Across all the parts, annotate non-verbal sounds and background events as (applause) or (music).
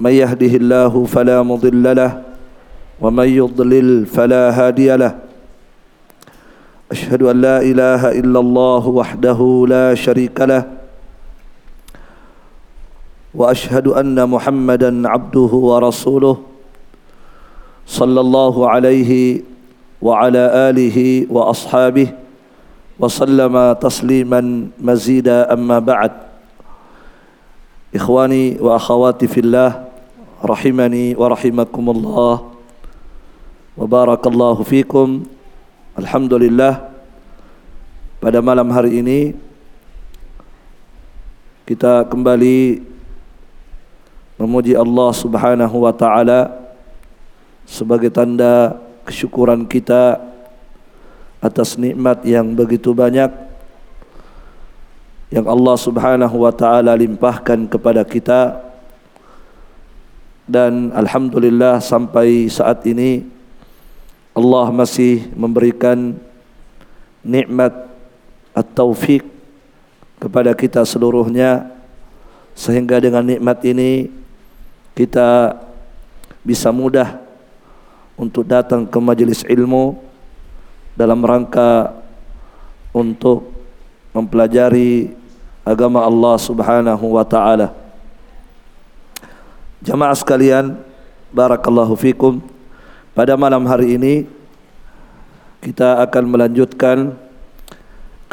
من يهده الله فلا مضل له ومن يضلل فلا هادي له. أشهد أن لا إله إلا الله وحده لا شريك له وأشهد أن محمدا عبده ورسوله صلى الله عليه وعلى آله وأصحابه وسلم تسليما مزيدا. أما بعد Ikhwani wa akhawati fillah rahimani wa rahimakumullah. Wa barakallahu fikum. Alhamdulillah. Pada malam hari ini kita kembali memuji Allah Subhanahu wa taala sebagai tanda kesyukuran kita atas nikmat yang begitu banyak yang Allah Subhanahu wa taala limpahkan kepada kita. Dan alhamdulillah sampai saat ini Allah masih memberikan nikmat at-taufik kepada kita seluruhnya. Sehingga dengan nikmat ini kita bisa mudah untuk datang ke majelis ilmu dalam rangka untuk mempelajari agama Allah Subhanahu wa taala. Jamaah sekalian, barakallahu fikum. Pada malam hari ini kita akan melanjutkan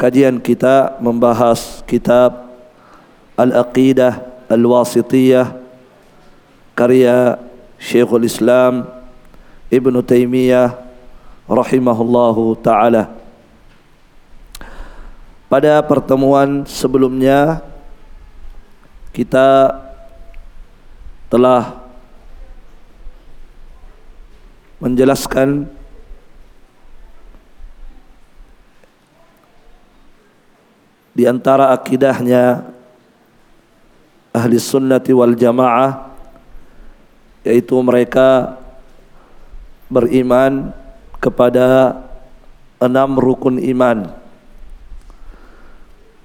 kajian kita membahas kitab Al-Aqidah Al-Wasitiyah karya Syekhul Islam Ibn Taimiyah rahimahullahu taala. Pada pertemuan sebelumnya kita telah menjelaskan di antara akidahnya ahli sunnati wal jamaah yaitu mereka beriman kepada enam rukun iman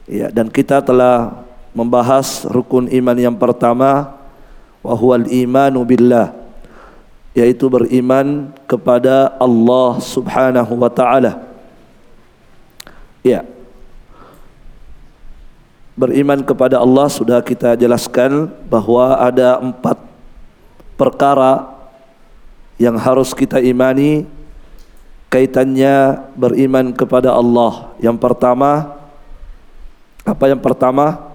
ya dan kita telah membahas rukun iman yang pertama wa huwal imanu billah yaitu beriman kepada Allah Subhanahu wa taala. Ya. Beriman kepada Allah sudah kita jelaskan bahwa ada empat perkara yang harus kita imani kaitannya beriman kepada Allah. Yang pertama apa yang pertama?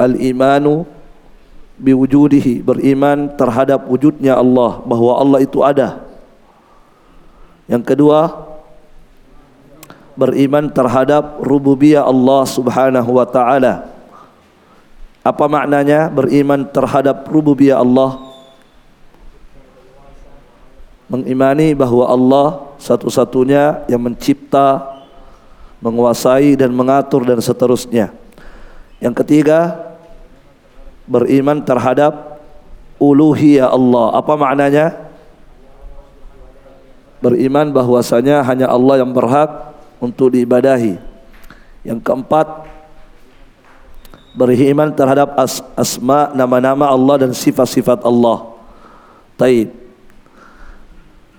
Al-imanu biwujudihi beriman terhadap wujudnya Allah bahwa Allah itu ada. Yang kedua beriman terhadap rububiyah Allah Subhanahu wa taala. Apa maknanya beriman terhadap rububiyah Allah? Mengimani bahwa Allah satu-satunya yang mencipta, menguasai dan mengatur dan seterusnya. Yang ketiga beriman terhadap uluhiyah Allah. Apa maknanya? Beriman bahwasanya hanya Allah yang berhak untuk diibadahi. Yang keempat, beriman terhadap as asma nama-nama Allah dan sifat-sifat Allah. Taib.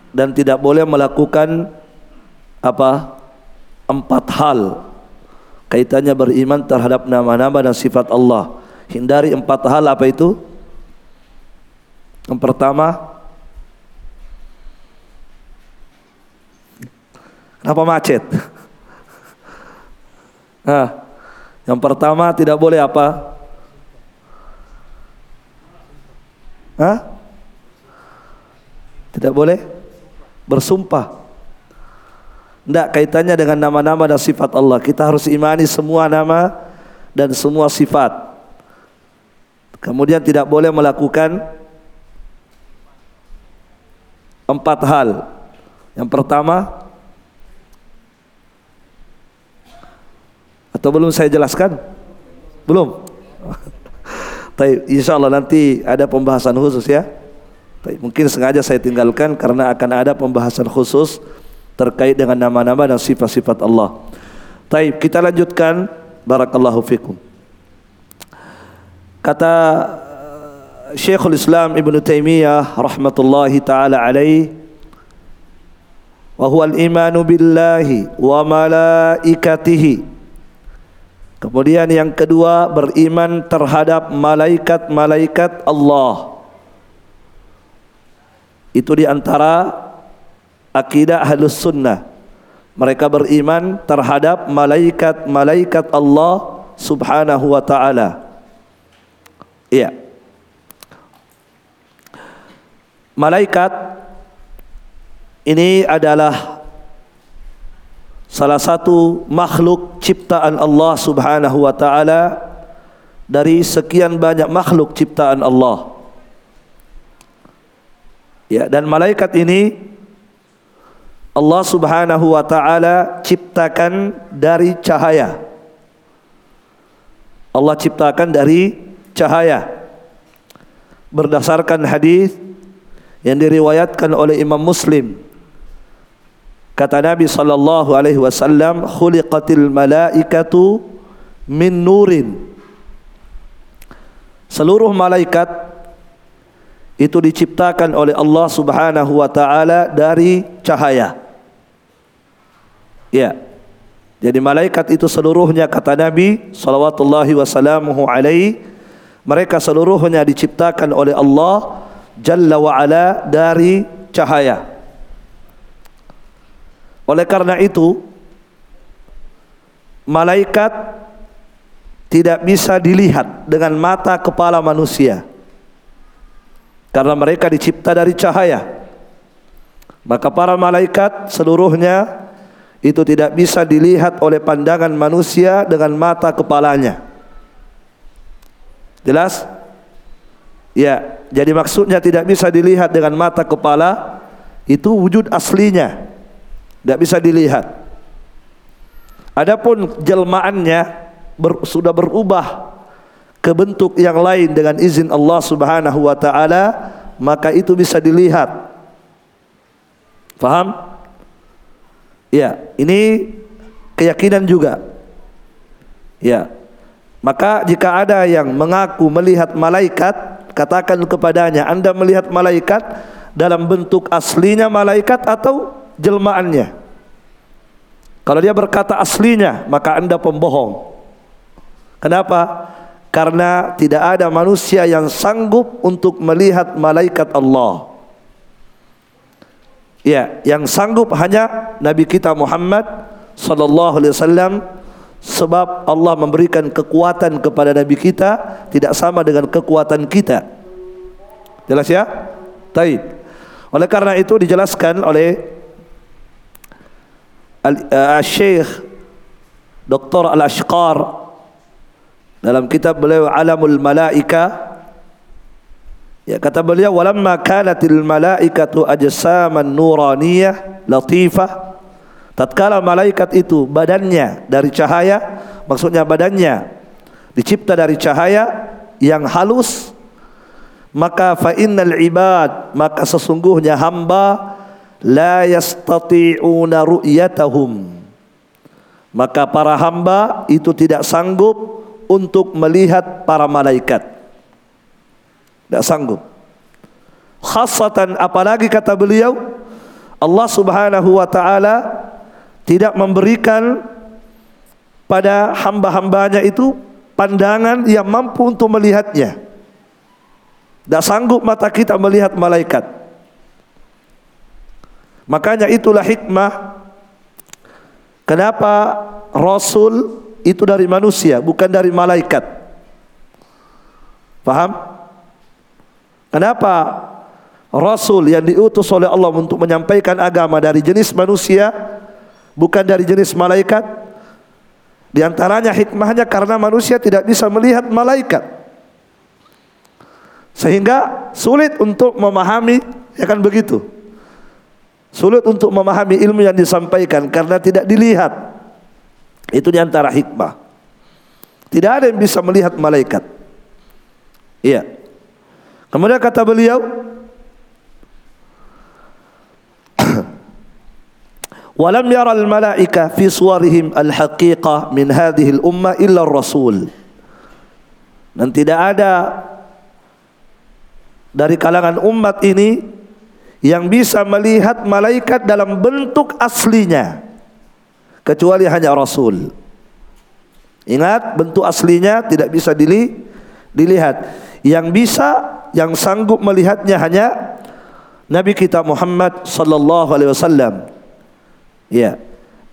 Dan tidak boleh melakukan apa? Empat hal kaitannya beriman terhadap nama-nama dan sifat Allah. Hindari empat hal apa itu? Yang pertama, kenapa macet? (laughs) Nah, yang pertama tidak boleh apa? Hah? Tidak boleh bersumpah. Tidak kaitannya dengan nama-nama dan sifat Allah. Kita harus imani semua nama dan semua sifat. Kemudian tidak boleh melakukan empat hal. Yang pertama atau belum saya jelaskan? Belum. (laughs) Tapi insya Allah nanti ada pembahasan khusus ya. Tapi mungkin sengaja saya tinggalkan karena akan ada pembahasan khusus terkait dengan nama-nama dan sifat-sifat Allah. Taib kita lanjutkan barakallahu fikum. Kata uh, Syekhul Islam Ibn Taimiyah rahmatullahi taala alaih wa huwa billahi wa malaikatihi Kemudian yang kedua beriman terhadap malaikat-malaikat Allah. Itu di antara akidah Ahlus Sunnah. Mereka beriman terhadap malaikat-malaikat Allah Subhanahu wa taala. Iya. Malaikat ini adalah salah satu makhluk ciptaan Allah Subhanahu wa taala dari sekian banyak makhluk ciptaan Allah. Ya, dan malaikat ini Allah Subhanahu wa taala ciptakan dari cahaya. Allah ciptakan dari cahaya. Berdasarkan hadis yang diriwayatkan oleh Imam Muslim Kata Nabi sallallahu alaihi wasallam, "Khuliqatil malaikatu min nurin." Seluruh malaikat itu diciptakan oleh Allah Subhanahu wa taala dari cahaya. Ya. Jadi malaikat itu seluruhnya kata Nabi sallallahu wasallamuhu alaihi mereka seluruhnya diciptakan oleh Allah Jalla wa ala dari cahaya. Oleh karena itu malaikat tidak bisa dilihat dengan mata kepala manusia. Karena mereka dicipta dari cahaya. Maka para malaikat seluruhnya itu tidak bisa dilihat oleh pandangan manusia dengan mata kepalanya. Jelas? Ya, jadi maksudnya tidak bisa dilihat dengan mata kepala itu wujud aslinya tidak bisa dilihat. Adapun jelmaannya ber, sudah berubah ke bentuk yang lain dengan izin Allah Subhanahu wa taala, maka itu bisa dilihat. Faham? Ya, ini keyakinan juga. Ya. Maka jika ada yang mengaku melihat malaikat, katakan kepadanya, Anda melihat malaikat dalam bentuk aslinya malaikat atau jelmaannya. Kalau dia berkata aslinya, maka Anda pembohong. Kenapa? Karena tidak ada manusia yang sanggup untuk melihat malaikat Allah. Ya, yang sanggup hanya Nabi kita Muhammad sallallahu alaihi wasallam sebab Allah memberikan kekuatan kepada Nabi kita tidak sama dengan kekuatan kita. Jelas ya? Taib. Oleh karena itu dijelaskan oleh Al-Syekh Dr. Al-Ashqar dalam kitab beliau Alamul Malaika ya kata beliau walamma kanatil malaikatu ajsaman nuraniyah latifah tatkala malaikat itu badannya dari cahaya maksudnya badannya dicipta dari cahaya yang halus maka fa innal ibad maka sesungguhnya hamba la yastati'una ru'yatahum. Maka para hamba itu tidak sanggup untuk melihat para malaikat tidak sanggup khasatan apalagi kata beliau Allah subhanahu wa ta'ala tidak memberikan pada hamba-hambanya itu pandangan yang mampu untuk melihatnya tidak sanggup mata kita melihat malaikat Makanya itulah hikmah kenapa Rasul itu dari manusia bukan dari malaikat. Paham? Kenapa Rasul yang diutus oleh Allah untuk menyampaikan agama dari jenis manusia bukan dari jenis malaikat? Di antaranya hikmahnya karena manusia tidak bisa melihat malaikat. Sehingga sulit untuk memahami ya kan begitu. Sulit untuk memahami ilmu yang disampaikan karena tidak dilihat. Itu di antara hikmah. Tidak ada yang bisa melihat malaikat. Iya. Kemudian kata beliau, ولم يرى الملائكة في صورهم الحقيقة من هذه الأمة إلا الرسول dan tidak ada dari kalangan umat ini yang bisa melihat malaikat dalam bentuk aslinya kecuali hanya Rasul. Ingat bentuk aslinya tidak bisa dili, dilihat. Yang bisa, yang sanggup melihatnya hanya Nabi kita Muhammad sallallahu alaihi wasallam. Ya.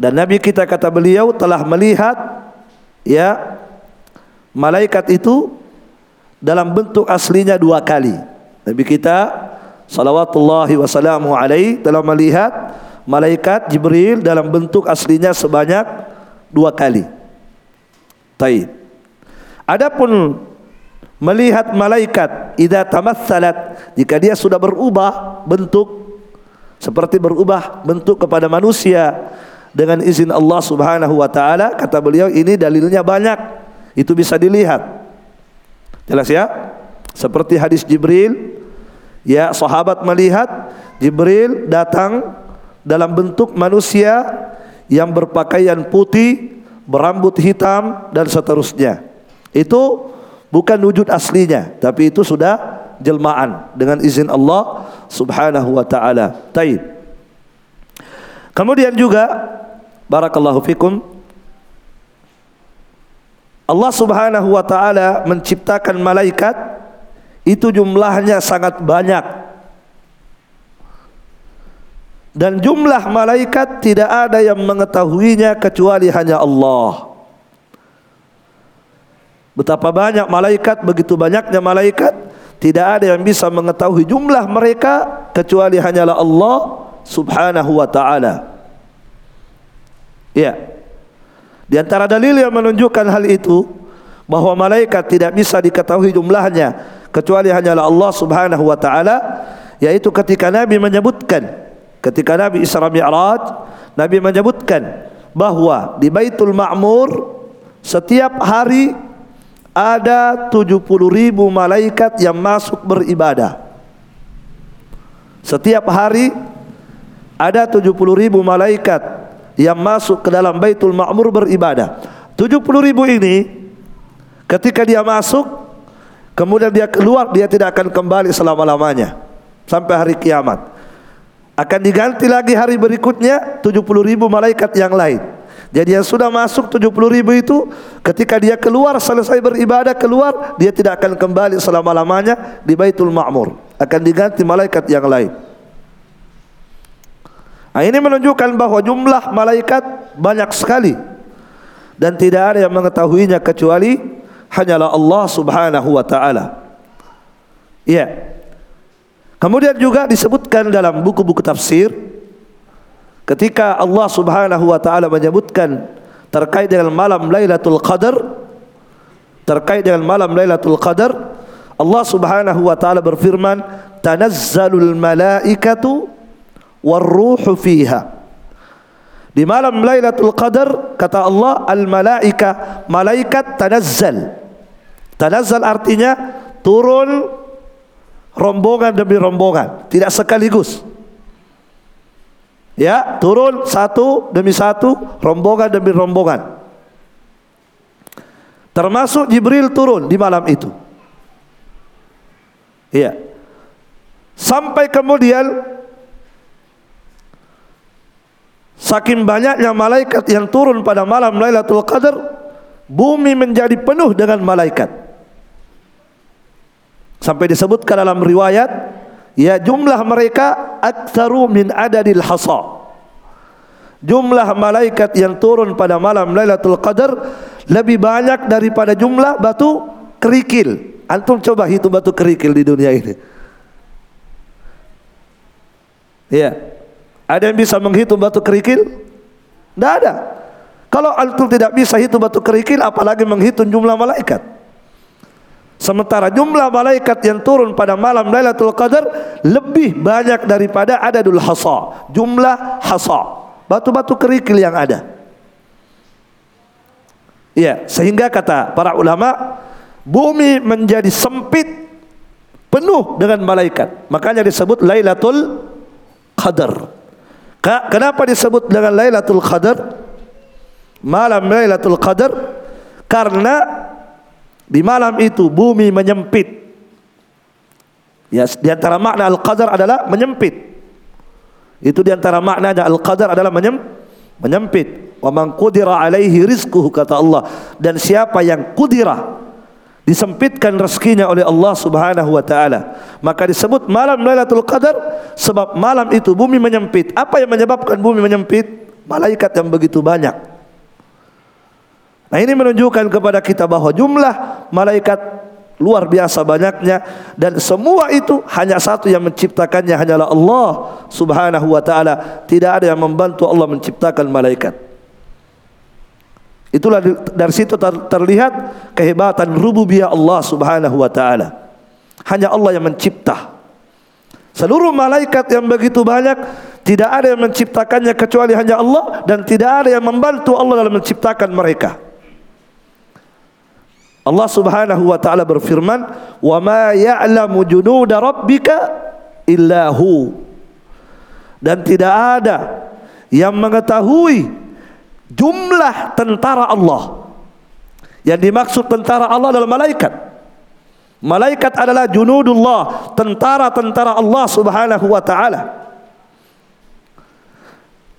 Dan Nabi kita kata beliau telah melihat ya malaikat itu dalam bentuk aslinya dua kali. Nabi kita salawatullahi wasallamu alaihi telah melihat malaikat Jibril dalam bentuk aslinya sebanyak dua kali. Taib. Adapun melihat malaikat idza tamatsalat jika dia sudah berubah bentuk seperti berubah bentuk kepada manusia dengan izin Allah Subhanahu wa taala kata beliau ini dalilnya banyak. Itu bisa dilihat. Jelas ya? Seperti hadis Jibril ya sahabat melihat Jibril datang dalam bentuk manusia yang berpakaian putih berambut hitam dan seterusnya. Itu bukan wujud aslinya tapi itu sudah jelmaan dengan izin Allah Subhanahu wa taala. Kemudian juga barakallahu fikum Allah Subhanahu wa taala menciptakan malaikat itu jumlahnya sangat banyak. Dan jumlah malaikat tidak ada yang mengetahuinya kecuali hanya Allah. Betapa banyak malaikat, begitu banyaknya malaikat tidak ada yang bisa mengetahui jumlah mereka kecuali hanyalah Allah Subhanahu wa taala. Ya. Di antara dalil yang menunjukkan hal itu bahwa malaikat tidak bisa diketahui jumlahnya kecuali hanyalah Allah Subhanahu wa taala yaitu ketika Nabi menyebutkan ketika Nabi Isra Mi'raj Nabi menyebutkan bahwa di Baitul Ma'mur setiap hari ada 70 ribu malaikat yang masuk beribadah. Setiap hari ada 70 ribu malaikat yang masuk ke dalam Baitul Ma'mur beribadah. 70 ribu ini ketika dia masuk kemudian dia keluar dia tidak akan kembali selama-lamanya sampai hari kiamat. Akan diganti lagi hari berikutnya 70 ribu malaikat yang lain. Jadi yang sudah masuk 70 ribu itu ketika dia keluar selesai beribadah keluar dia tidak akan kembali selama-lamanya di Baitul Ma'mur. Akan diganti malaikat yang lain. Nah, ini menunjukkan bahwa jumlah malaikat banyak sekali dan tidak ada yang mengetahuinya kecuali hanyalah Allah Subhanahu wa taala. Iya. Kemudian juga disebutkan dalam buku-buku tafsir Ketika Allah Subhanahu wa taala menyebutkan terkait dengan malam Lailatul Qadar terkait dengan malam Lailatul Qadar Allah Subhanahu wa taala berfirman tanazzalul malaikatu warruhu fiha. Di malam Lailatul Qadar kata Allah al malaika malaikat tanazzal. Tanazzal artinya turun rombongan demi rombongan tidak sekaligus Ya, turun satu demi satu, rombongan demi rombongan. Termasuk Jibril turun di malam itu. Iya. Sampai kemudian saking banyaknya malaikat yang turun pada malam Lailatul Qadar, bumi menjadi penuh dengan malaikat. Sampai disebutkan dalam riwayat Ya jumlah mereka aktsaru min adadil hasa. Jumlah malaikat yang turun pada malam Lailatul Qadar lebih banyak daripada jumlah batu kerikil. Antum coba hitung batu kerikil di dunia ini. Ya. Ada yang bisa menghitung batu kerikil? Tidak ada. Kalau antum tidak bisa hitung batu kerikil apalagi menghitung jumlah malaikat. Sementara jumlah malaikat yang turun pada malam Lailatul Qadar lebih banyak daripada adadul hasa, jumlah hasa, batu-batu kerikil yang ada. Ya, sehingga kata para ulama, bumi menjadi sempit penuh dengan malaikat. Makanya disebut Lailatul Qadar. Kenapa disebut dengan Lailatul Qadar? Malam Lailatul Qadar karena di malam itu bumi menyempit. Ya, di antara makna al-qadar adalah menyempit. Itu di antara maknanya al-qadar adalah menyem, menyempit. Wa man qudira alaihi rizquhu kata Allah. Dan siapa yang kudira disempitkan rezekinya oleh Allah Subhanahu wa taala. Maka disebut malam Lailatul Qadar sebab malam itu bumi menyempit. Apa yang menyebabkan bumi menyempit? Malaikat yang begitu banyak. Nah ini menunjukkan kepada kita bahwa jumlah malaikat luar biasa banyaknya dan semua itu hanya satu yang menciptakannya hanyalah Allah Subhanahu wa taala. Tidak ada yang membantu Allah menciptakan malaikat. Itulah dari situ terlihat kehebatan rububiyah Allah Subhanahu wa taala. Hanya Allah yang mencipta. Seluruh malaikat yang begitu banyak tidak ada yang menciptakannya kecuali hanya Allah dan tidak ada yang membantu Allah dalam menciptakan mereka. Allah Subhanahu wa taala berfirman, "Wa ma ya'lamu junuda rabbika illa hu." Dan tidak ada yang mengetahui jumlah tentara Allah. Yang dimaksud tentara Allah adalah malaikat. Malaikat adalah junudullah, tentara-tentara Allah Subhanahu wa taala.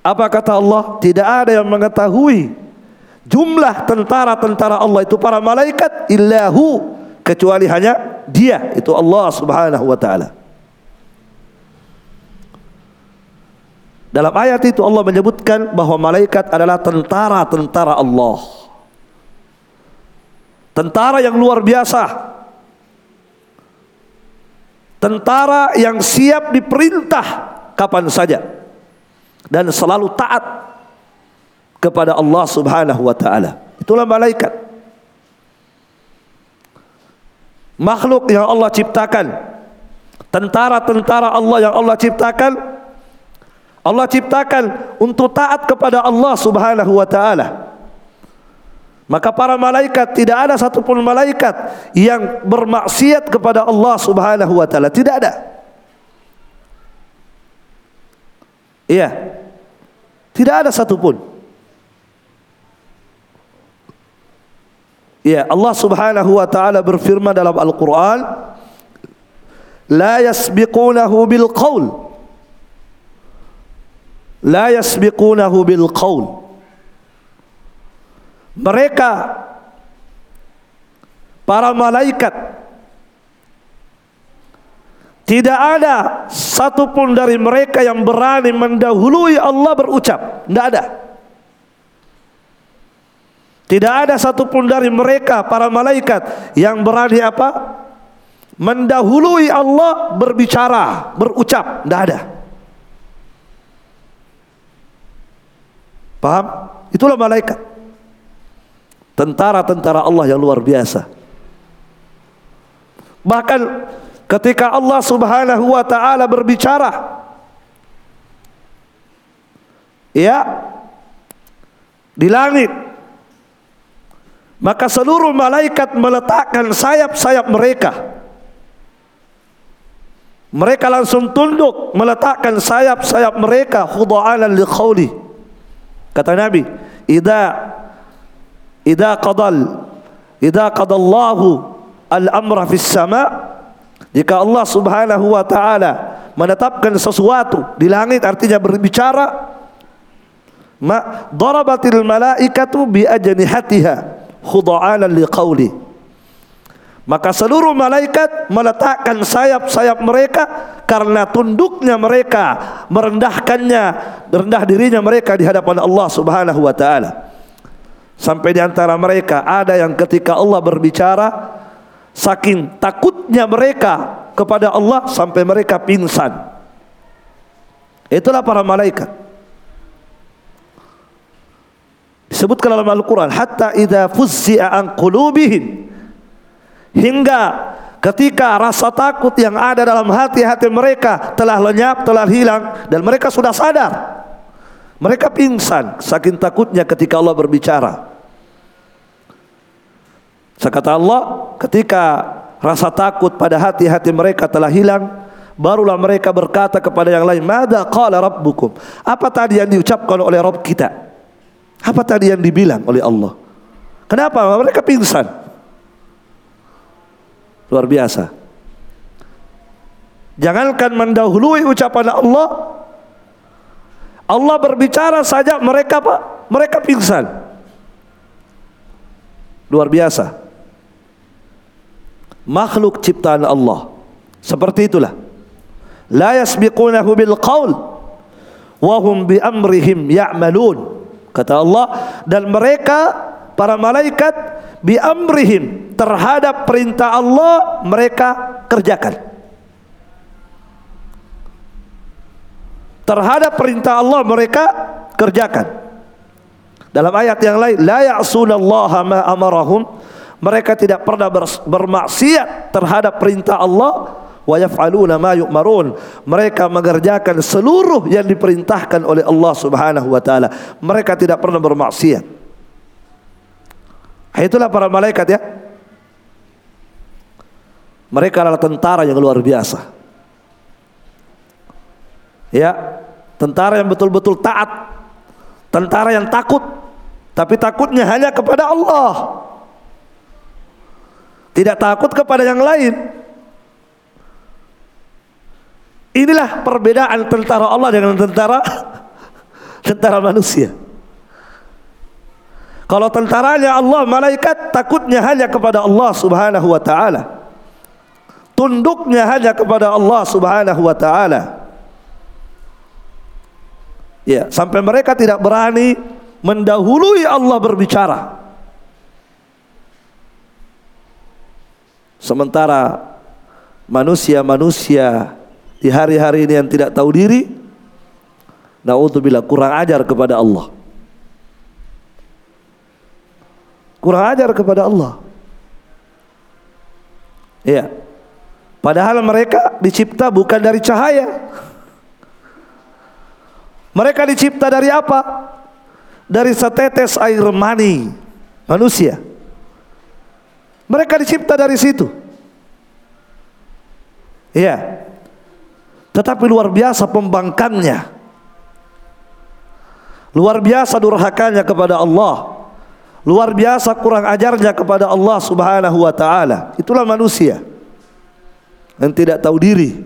Apa kata Allah? Tidak ada yang mengetahui jumlah tentara-tentara Allah itu para malaikat illahu kecuali hanya dia itu Allah Subhanahu wa taala. Dalam ayat itu Allah menyebutkan bahwa malaikat adalah tentara-tentara Allah. Tentara yang luar biasa. Tentara yang siap diperintah kapan saja dan selalu taat kepada Allah Subhanahu wa taala. Itulah malaikat. Makhluk yang Allah ciptakan. Tentara-tentara Allah yang Allah ciptakan Allah ciptakan untuk taat kepada Allah Subhanahu wa taala. Maka para malaikat tidak ada satupun malaikat yang bermaksiat kepada Allah Subhanahu wa taala, tidak ada. Iya. Tidak ada satupun. Ya, Allah Subhanahu wa taala berfirman dalam Al-Qur'an, "La yasbiqunahu bil qaul." La yasbiqunahu bil qaul. Mereka para malaikat tidak ada satupun dari mereka yang berani mendahului Allah berucap. Tidak ada. Tidak ada satupun dari mereka para malaikat yang berani apa? Mendahului Allah berbicara, berucap. Tidak ada. Paham? Itulah malaikat. Tentara-tentara Allah yang luar biasa. Bahkan ketika Allah Subhanahu wa taala berbicara ya di langit maka seluruh malaikat meletakkan sayap-sayap mereka. Mereka langsung tunduk meletakkan sayap-sayap mereka khuda'anan liqauli. Kata Nabi, "Idza idza qadal idza qadallahu al-amra fis sama' jika Allah Subhanahu wa taala menetapkan sesuatu di langit artinya berbicara ma darabatil malaikatu bi ajnihatiha khuda'anan liqauli maka seluruh malaikat meletakkan sayap-sayap mereka karena tunduknya mereka merendahkannya rendah dirinya mereka di hadapan Allah Subhanahu wa taala. Sampai di antara mereka ada yang ketika Allah berbicara saking takutnya mereka kepada Allah sampai mereka pingsan. Itulah para malaikat Disebutkan dalam Al-Quran, hatta idza fuzzi'a an hingga ketika rasa takut yang ada dalam hati-hati mereka telah lenyap, telah hilang dan mereka sudah sadar. Mereka pingsan saking takutnya ketika Allah berbicara. Sekata Allah, ketika rasa takut pada hati-hati mereka telah hilang, barulah mereka berkata kepada yang lain, "Mada qala rabbukum?" Apa tadi yang diucapkan oleh Rabb kita? Apa tadi yang dibilang oleh Allah? Kenapa mereka pingsan? Luar biasa. Jangankan mendahului ucapan Allah, Allah berbicara saja mereka Pak, mereka pingsan. Luar biasa makhluk ciptaan Allah. Seperti itulah. La yasbiqunahu bil qaul wa hum bi amrihim ya'malun. Kata Allah dan mereka para malaikat bi amrihim terhadap perintah Allah mereka kerjakan. Terhadap perintah Allah mereka kerjakan. Dalam ayat yang lain la ya'sunallaha ma amarahum mereka tidak pernah bermaksiat terhadap perintah Allah wa yaf'aluna ma yu'marun mereka mengerjakan seluruh yang diperintahkan oleh Allah Subhanahu wa taala. Mereka tidak pernah bermaksiat. Itulah para malaikat ya. Mereka adalah tentara yang luar biasa. Ya tentara yang betul-betul taat tentara yang takut tapi takutnya hanya kepada Allah. Tidak takut kepada yang lain. Inilah perbedaan tentara Allah dengan tentara tentara manusia. Kalau tentaranya Allah, malaikat takutnya hanya kepada Allah Subhanahu wa taala. Tunduknya hanya kepada Allah Subhanahu wa taala. Ya, sampai mereka tidak berani mendahului Allah berbicara. Sementara manusia-manusia di hari-hari ini yang tidak tahu diri, naudzubillah kurang ajar kepada Allah. Kurang ajar kepada Allah. Iya. Padahal mereka dicipta bukan dari cahaya. Mereka dicipta dari apa? Dari setetes air mani manusia. Mereka dicipta dari situ. Iya. Tetapi luar biasa pembangkangnya. Luar biasa durhakanya kepada Allah. Luar biasa kurang ajarnya kepada Allah Subhanahu wa taala. Itulah manusia yang tidak tahu diri.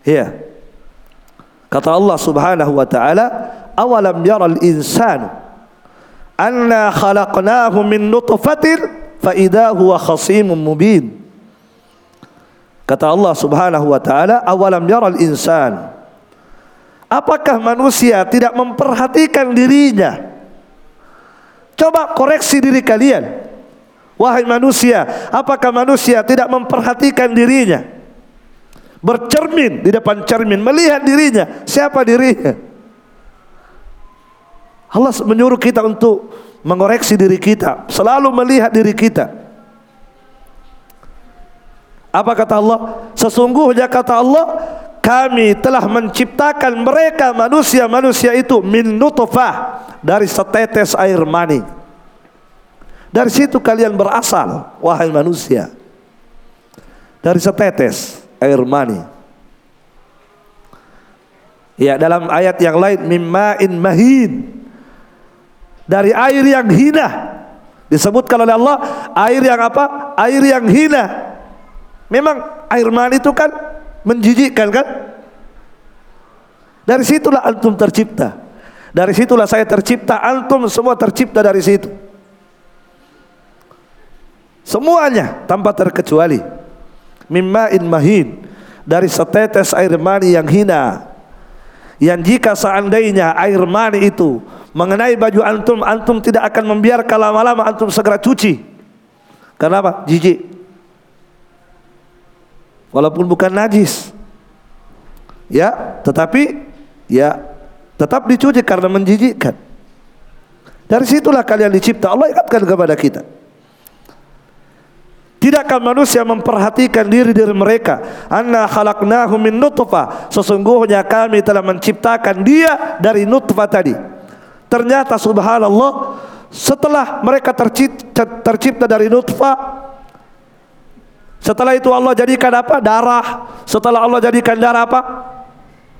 Iya. Kata Allah Subhanahu wa taala, "Awalam yaral insanu anna khalaqnahu min nutfatin fa idza huwa khasimun mubin kata Allah Subhanahu wa taala awalam yaral insan? Apakah manusia tidak memperhatikan dirinya? Coba koreksi diri kalian. Wahai manusia apakah manusia tidak memperhatikan dirinya? Bercermin di depan cermin melihat dirinya. Siapa dirinya? Allah menyuruh kita untuk mengoreksi diri kita, selalu melihat diri kita. Apa kata Allah? Sesungguhnya kata Allah, kami telah menciptakan mereka manusia-manusia itu min nutfah dari setetes air mani. Dari situ kalian berasal, wahai manusia. Dari setetes air mani. Ya, dalam ayat yang lain mimma'in mahin dari air yang hina. Disebutkan oleh Allah air yang apa? Air yang hina. Memang air mani itu kan menjijikkan kan? Dari situlah antum tercipta. Dari situlah saya tercipta, antum semua tercipta dari situ. Semuanya tanpa terkecuali. Mimma'in mahin. Dari setetes air mani yang hina. Yang jika seandainya air mani itu mengenai baju antum, antum tidak akan membiarkan lama-lama antum segera cuci. Kenapa? Jijik. Walaupun bukan najis. Ya, tetapi ya tetap dicuci karena menjijikkan. Dari situlah kalian dicipta. Allah ingatkan kepada kita. Tidakkah manusia memperhatikan diri diri mereka? Anna khalaqnahu min nutfah. Sesungguhnya kami telah menciptakan dia dari nutfah tadi. Ternyata subhanallah setelah mereka tercipta, tercipta dari nutfah setelah itu Allah jadikan apa? Darah. Setelah Allah jadikan darah apa?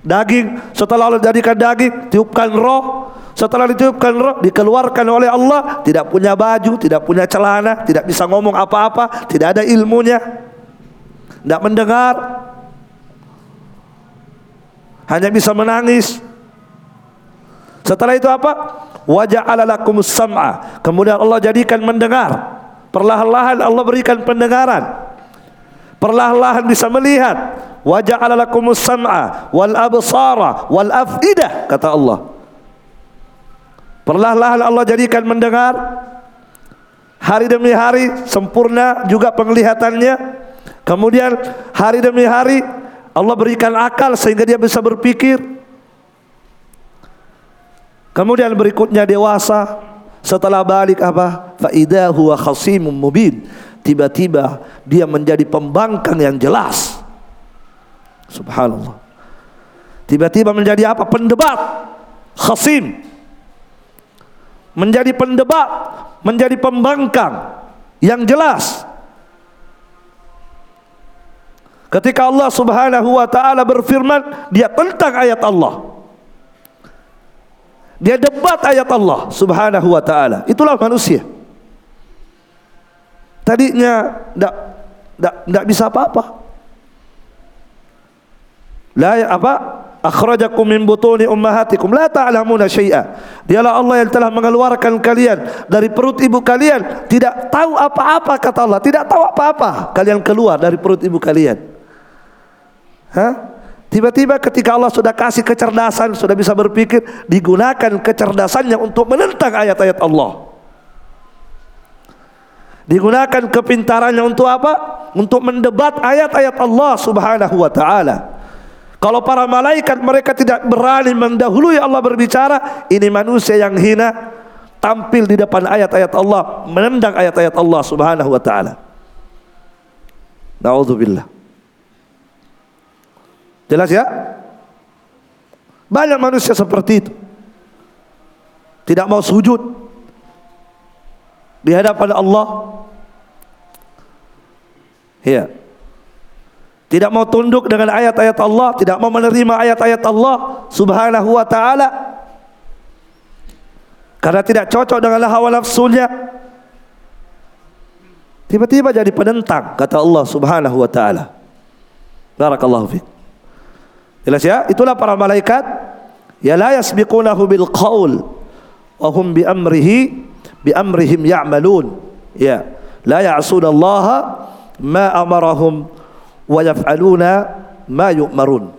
Daging. Setelah Allah jadikan daging, tiupkan roh. Setelah ditiupkan roh, dikeluarkan oleh Allah, tidak punya baju, tidak punya celana, tidak bisa ngomong apa-apa, tidak ada ilmunya, tidak mendengar, hanya bisa menangis. Setelah itu apa? Wajah lakumus sam'a. Kemudian Allah jadikan mendengar. Perlahan-lahan Allah berikan pendengaran. Perlahan-lahan bisa melihat. Wajah lakumus sam'a wal absara wal afidah kata Allah. Perlahan-lahan Allah jadikan mendengar hari demi hari sempurna juga penglihatannya. Kemudian hari demi hari Allah berikan akal sehingga dia bisa berpikir. Kemudian berikutnya dewasa setelah balik apa? Fa huwa khasimun mubin. Tiba-tiba dia menjadi pembangkang yang jelas. Subhanallah. Tiba-tiba menjadi apa? Pendebat. Khasim menjadi pendebat, menjadi pembangkang yang jelas. Ketika Allah Subhanahu wa taala berfirman, dia tentang ayat Allah. Dia debat ayat Allah Subhanahu wa taala. Itulah manusia. Tadinya tidak bisa apa-apa. Lah apa? akhrajakum min butuni ummahatikum la ta'lamuna syai'a. Dialah Allah yang telah mengeluarkan kalian dari perut ibu kalian, tidak tahu apa-apa kata Allah, tidak tahu apa-apa. Kalian keluar dari perut ibu kalian. Hah? Tiba-tiba ketika Allah sudah kasih kecerdasan, sudah bisa berpikir, digunakan kecerdasannya untuk menentang ayat-ayat Allah. Digunakan kepintarannya untuk apa? Untuk mendebat ayat-ayat Allah Subhanahu wa taala. Kalau para malaikat mereka tidak berani mendahului Allah berbicara, ini manusia yang hina tampil di depan ayat-ayat Allah, menendang ayat-ayat Allah Subhanahu wa taala. Nauzubillah. Jelas ya? Banyak manusia seperti itu. Tidak mau sujud di hadapan Allah. Ya. tidak mau tunduk dengan ayat-ayat Allah, tidak mau menerima ayat-ayat Allah Subhanahu wa taala. Karena tidak cocok dengan hawa nafsunya. Tiba-tiba jadi penentang kata Allah Subhanahu wa taala. Barakallahu fiik. Jelas ya? Itulah para malaikat ya la yasbiqunahu bil qaul wa hum bi amrihi bi amrihim ya'malun. Ya, la ya'sunallaha ma amarahum wa yaf'aluna ma yu'marun.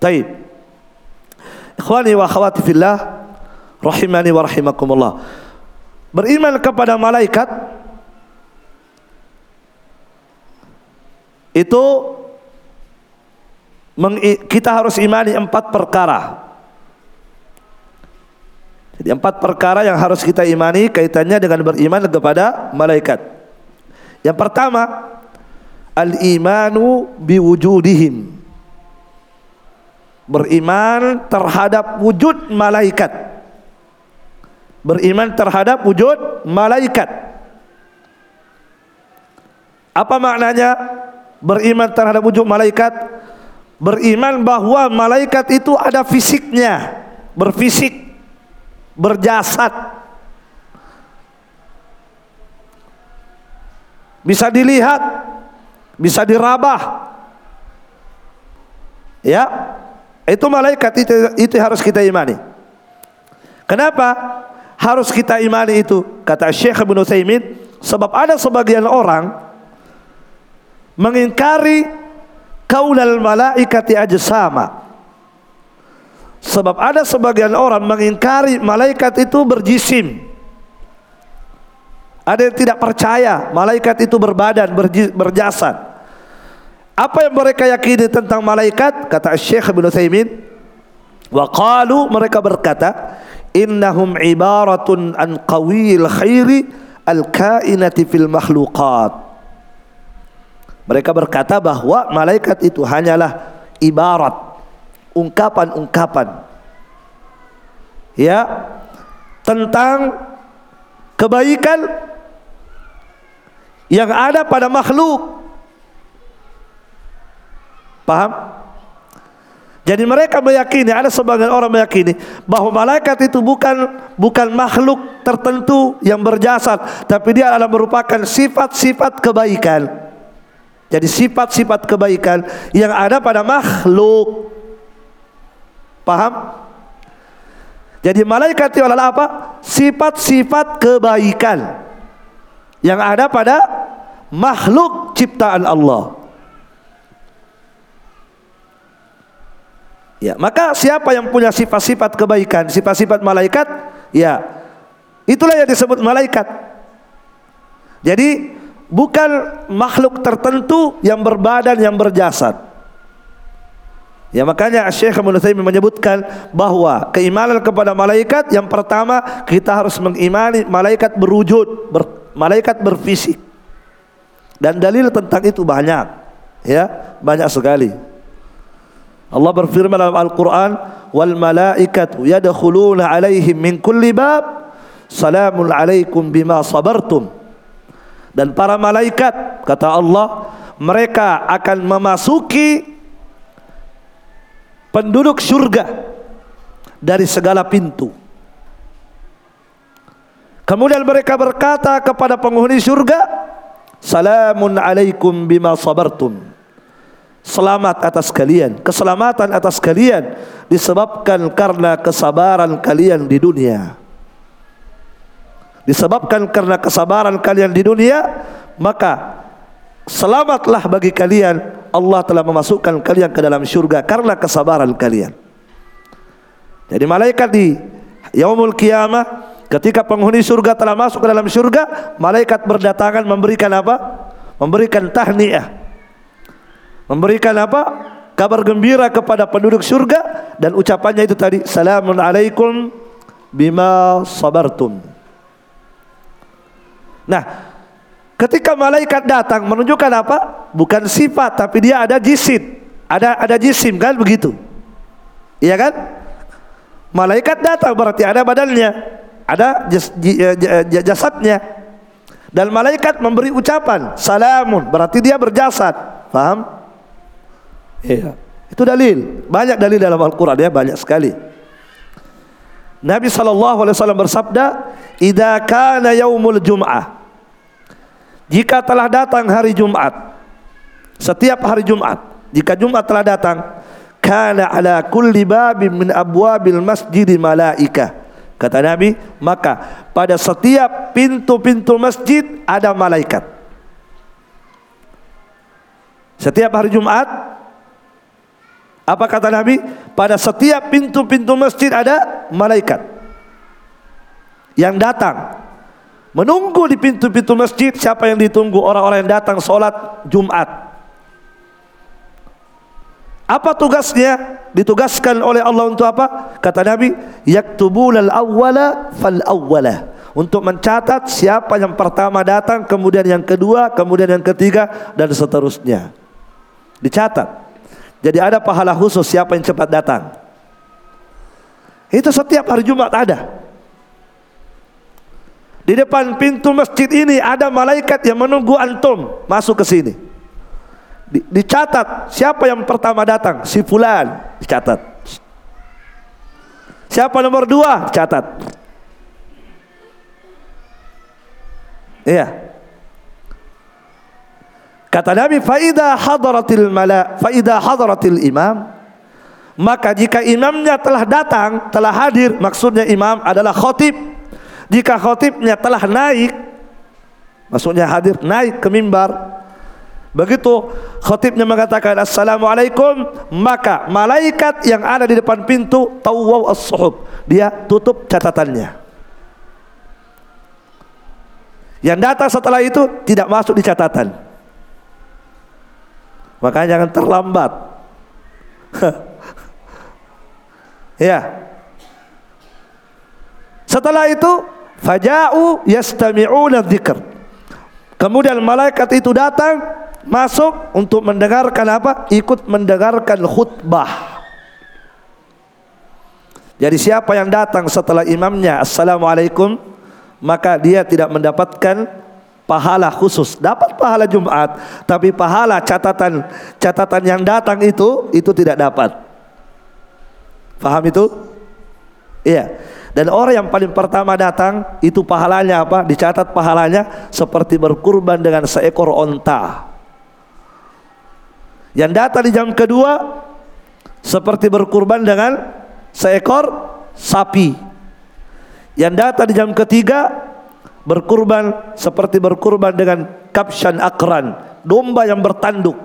Taib. Ikhwani wa akhwati fillah rahimani wa rahimakumullah. Beriman kepada malaikat itu kita harus imani empat perkara. Jadi empat perkara yang harus kita imani kaitannya dengan beriman kepada malaikat. Yang pertama, al-imanu biwujudihim. Beriman terhadap wujud malaikat. Beriman terhadap wujud malaikat. Apa maknanya beriman terhadap wujud malaikat? Beriman bahwa malaikat itu ada fisiknya berfisik berjasad bisa dilihat bisa dirabah. Ya, itu malaikat itu, itu harus kita imani. Kenapa harus kita imani itu? Kata Syekh Ibn Utsaimin, sebab ada sebagian orang mengingkari kaulal malaikati sama. Sebab ada sebagian orang mengingkari malaikat itu berjisim. Ada yang tidak percaya malaikat itu berbadan, berjasad. Apa yang mereka yakini tentang malaikat? Kata Syekh Ibn Thaymin. Wa qalu mereka berkata, innahum ibaratun an qawil khairi al-kainati fil makhluqat. Mereka berkata bahwa malaikat itu hanyalah ibarat ungkapan-ungkapan ya tentang kebaikan yang ada pada makhluk. Paham? Jadi mereka meyakini ada sebagian orang meyakini bahwa malaikat itu bukan bukan makhluk tertentu yang berjasad, tapi dia adalah merupakan sifat-sifat kebaikan. Jadi sifat-sifat kebaikan yang ada pada makhluk. Paham? Jadi malaikat itu adalah apa? Sifat-sifat kebaikan yang ada pada makhluk ciptaan Allah. Ya, maka siapa yang punya sifat-sifat kebaikan, sifat-sifat malaikat, ya itulah yang disebut malaikat. Jadi bukan makhluk tertentu yang berbadan yang berjasad. Ya makanya Syekh Ibnu menyebutkan bahwa keimanan kepada malaikat yang pertama kita harus mengimani malaikat berwujud, ber, malaikat berfisik. Dan dalil tentang itu banyak. Ya, banyak sekali. Allah berfirman dalam Al-Quran wal malaikatu yadkhuluna alaihim min kulli bab salamun alaikum bima sabartum dan para malaikat kata Allah mereka akan memasuki penduduk surga dari segala pintu. Kemudian mereka berkata kepada penghuni surga salamun alaikum bima sabartum. Selamat atas kalian, keselamatan atas kalian disebabkan karena kesabaran kalian di dunia. Disebabkan karena kesabaran kalian di dunia, maka selamatlah bagi kalian Allah telah memasukkan kalian ke dalam syurga karena kesabaran kalian. Jadi malaikat di yaumul kiamah ketika penghuni surga telah masuk ke dalam surga, malaikat berdatangan memberikan apa? Memberikan tahniah memberikan apa? Kabar gembira kepada penduduk surga dan ucapannya itu tadi salamun alaikum bima sabartum. Nah, ketika malaikat datang menunjukkan apa? Bukan sifat tapi dia ada jisim. Ada ada jisim kan begitu. Iya kan? Malaikat datang berarti ada badannya, ada jas, jasadnya. Dan malaikat memberi ucapan salamun berarti dia berjasad. Paham? Iya. Itu dalil. Banyak dalil dalam Al-Qur'an ya, banyak sekali. Nabi sallallahu alaihi wasallam bersabda, "Idza kana yaumul jum'ah" Jika telah datang hari Jumat, setiap hari Jumat, jika Jumat telah datang, kana ala kulli babin min abwabil masjid malaika. Kata Nabi, maka pada setiap pintu-pintu masjid ada malaikat. Setiap hari Jumat apa kata Nabi? Pada setiap pintu-pintu masjid ada malaikat yang datang menunggu di pintu-pintu masjid siapa yang ditunggu orang-orang yang datang sholat Jumat. Apa tugasnya? Ditugaskan oleh Allah untuk apa? Kata Nabi, yaktubul al-awwala fal awwala. Untuk mencatat siapa yang pertama datang, kemudian yang kedua, kemudian yang ketiga dan seterusnya. Dicatat. Jadi ada pahala khusus siapa yang cepat datang. Itu setiap hari Jumat ada. Di depan pintu masjid ini ada malaikat yang menunggu antum masuk ke sini. dicatat siapa yang pertama datang, si fulan dicatat. Siapa nomor dua, catat. Iya. Kata Nabi, faida hadaratil mala, faida hadaratil imam, maka jika imamnya telah datang, telah hadir, maksudnya imam adalah khotib. Jika khotibnya telah naik, maksudnya hadir naik ke mimbar, begitu khotibnya mengatakan assalamualaikum, maka malaikat yang ada di depan pintu tawwaw as-suhub, dia tutup catatannya. Yang datang setelah itu tidak masuk di catatan. Makanya jangan terlambat. (laughs) ya. Setelah itu faja'u yastami'una dzikr. Kemudian malaikat itu datang masuk untuk mendengarkan apa? Ikut mendengarkan khutbah. Jadi siapa yang datang setelah imamnya Assalamualaikum Maka dia tidak mendapatkan pahala khusus Dapat pahala Jumat Tapi pahala catatan catatan yang datang itu Itu tidak dapat Faham itu? Iya dan orang yang paling pertama datang itu pahalanya apa? Dicatat pahalanya seperti berkurban dengan seekor onta. Yang datang di jam kedua seperti berkurban dengan seekor sapi. Yang datang di jam ketiga berkurban seperti berkurban dengan kapsyan akran, domba yang bertanduk.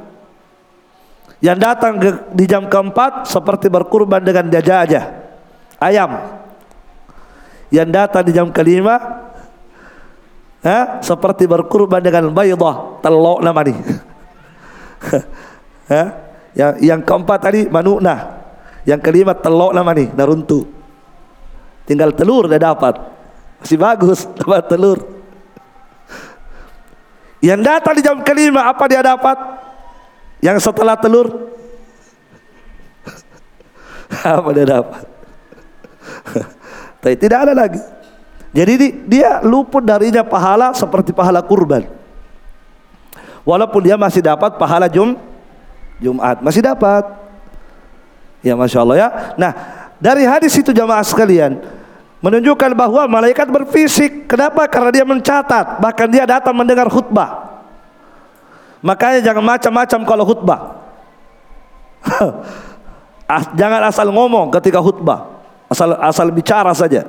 Yang datang di jam keempat seperti berkurban dengan dajajah, ayam yang datang di jam kelima ha? seperti berkurban dengan baydah telok nama ni. (laughs) Ha? yang, yang keempat tadi manuna yang kelima telok nama ni naruntu. Tinggal telur dah dapat. Masih bagus (laughs) dapat telur. Yang datang di jam kelima apa dia dapat? Yang setelah telur? (laughs) Apa dia dapat Tapi tidak ada lagi. Jadi dia luput darinya pahala seperti pahala kurban. Walaupun dia masih dapat pahala Jum Jumat, masih dapat. Ya Masya Allah ya. Nah dari hadis itu jamaah sekalian menunjukkan bahwa malaikat berfisik. Kenapa? Karena dia mencatat. Bahkan dia datang mendengar khutbah. Makanya jangan macam-macam kalau khutbah. (laughs) jangan asal ngomong ketika khutbah asal asal bicara saja.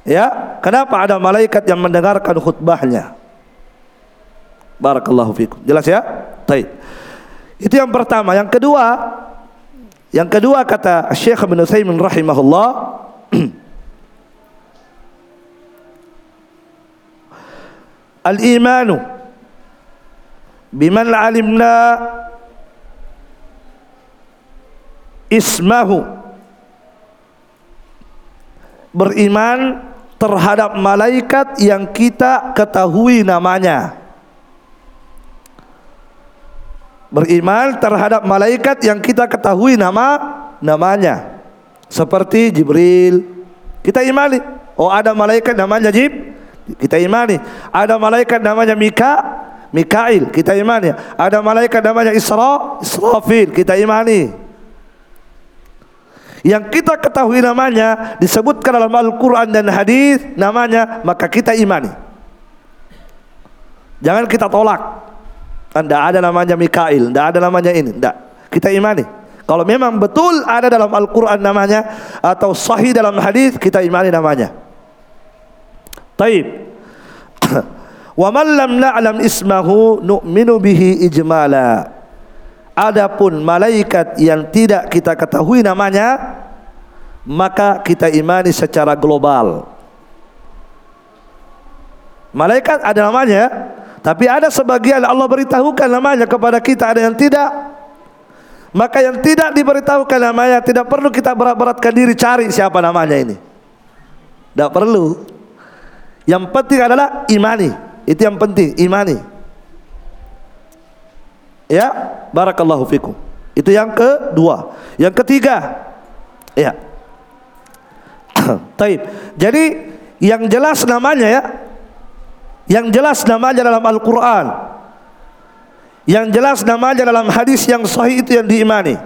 Ya, kenapa ada malaikat yang mendengarkan khutbahnya? Barakallahu fikum. Jelas ya? Baik. Itu yang pertama. Yang kedua, yang kedua kata Syekh Ibn Utsaimin rahimahullah (clears throat) Al-imanu biman alimna ismahu beriman terhadap malaikat yang kita ketahui namanya. Beriman terhadap malaikat yang kita ketahui nama namanya. Seperti Jibril. Kita imani. Oh ada malaikat namanya Jib. Kita imani. Ada malaikat namanya Mika. Mikail. Kita imani. Ada malaikat namanya Isra. Israfil. Kita imani yang kita ketahui namanya disebutkan dalam Al-Quran dan hadis namanya maka kita imani. Jangan kita tolak. Tidak ada namanya Mikail tidak ada namanya ini tidak kita imani. Kalau memang betul ada dalam Al-Quran namanya atau sahih dalam hadis kita imani namanya. Taib. (coughs) Wa man lam na'lam ismahu nu'minu bihi ijmala Adapun malaikat yang tidak kita ketahui namanya maka kita imani secara global. Malaikat ada namanya, tapi ada sebagian Allah beritahukan namanya kepada kita, ada yang tidak. Maka yang tidak diberitahukan namanya tidak perlu kita berat-beratkan diri cari siapa namanya ini. Tidak perlu. Yang penting adalah imani. Itu yang penting, imani. Ya, barakallahu fikum. Itu yang kedua. Yang ketiga, ya. (clears throat) Taib. Jadi yang jelas namanya ya. Yang jelas namanya dalam Al-Qur'an. Yang jelas namanya dalam hadis yang sahih itu yang diimani.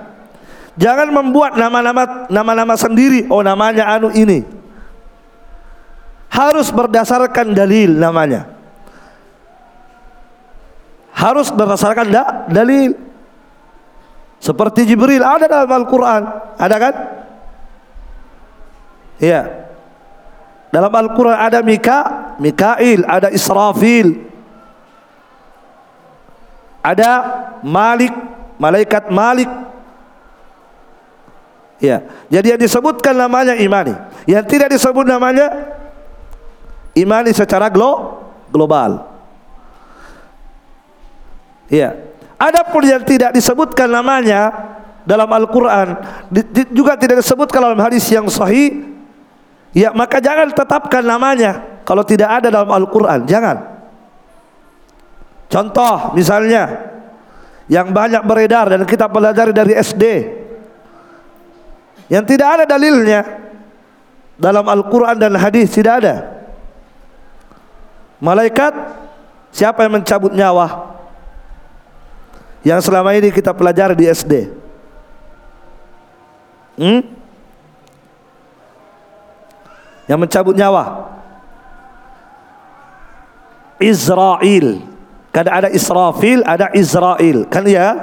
Jangan membuat nama-nama nama-nama sendiri. Oh namanya anu ini. Harus berdasarkan dalil namanya harus berdasarkan da dalil. Seperti Jibril ada dalam Al-Quran, ada kan? Iya. Dalam Al-Quran ada Mika, Mikail, ada Israfil, ada Malik, malaikat Malik. Ya, jadi yang disebutkan namanya imani, yang tidak disebut namanya imani secara glo global. Ya. Adapun yang tidak disebutkan namanya dalam Al-Qur'an juga tidak disebutkan dalam hadis yang sahih, ya maka jangan tetapkan namanya kalau tidak ada dalam Al-Qur'an, jangan. Contoh misalnya yang banyak beredar dan kita pelajari dari SD yang tidak ada dalilnya dalam Al-Quran dan hadis tidak ada malaikat siapa yang mencabut nyawa yang selama ini kita pelajari di SD hmm? yang mencabut nyawa Israel Kan ada Israfil, ada Israel. Kan ya?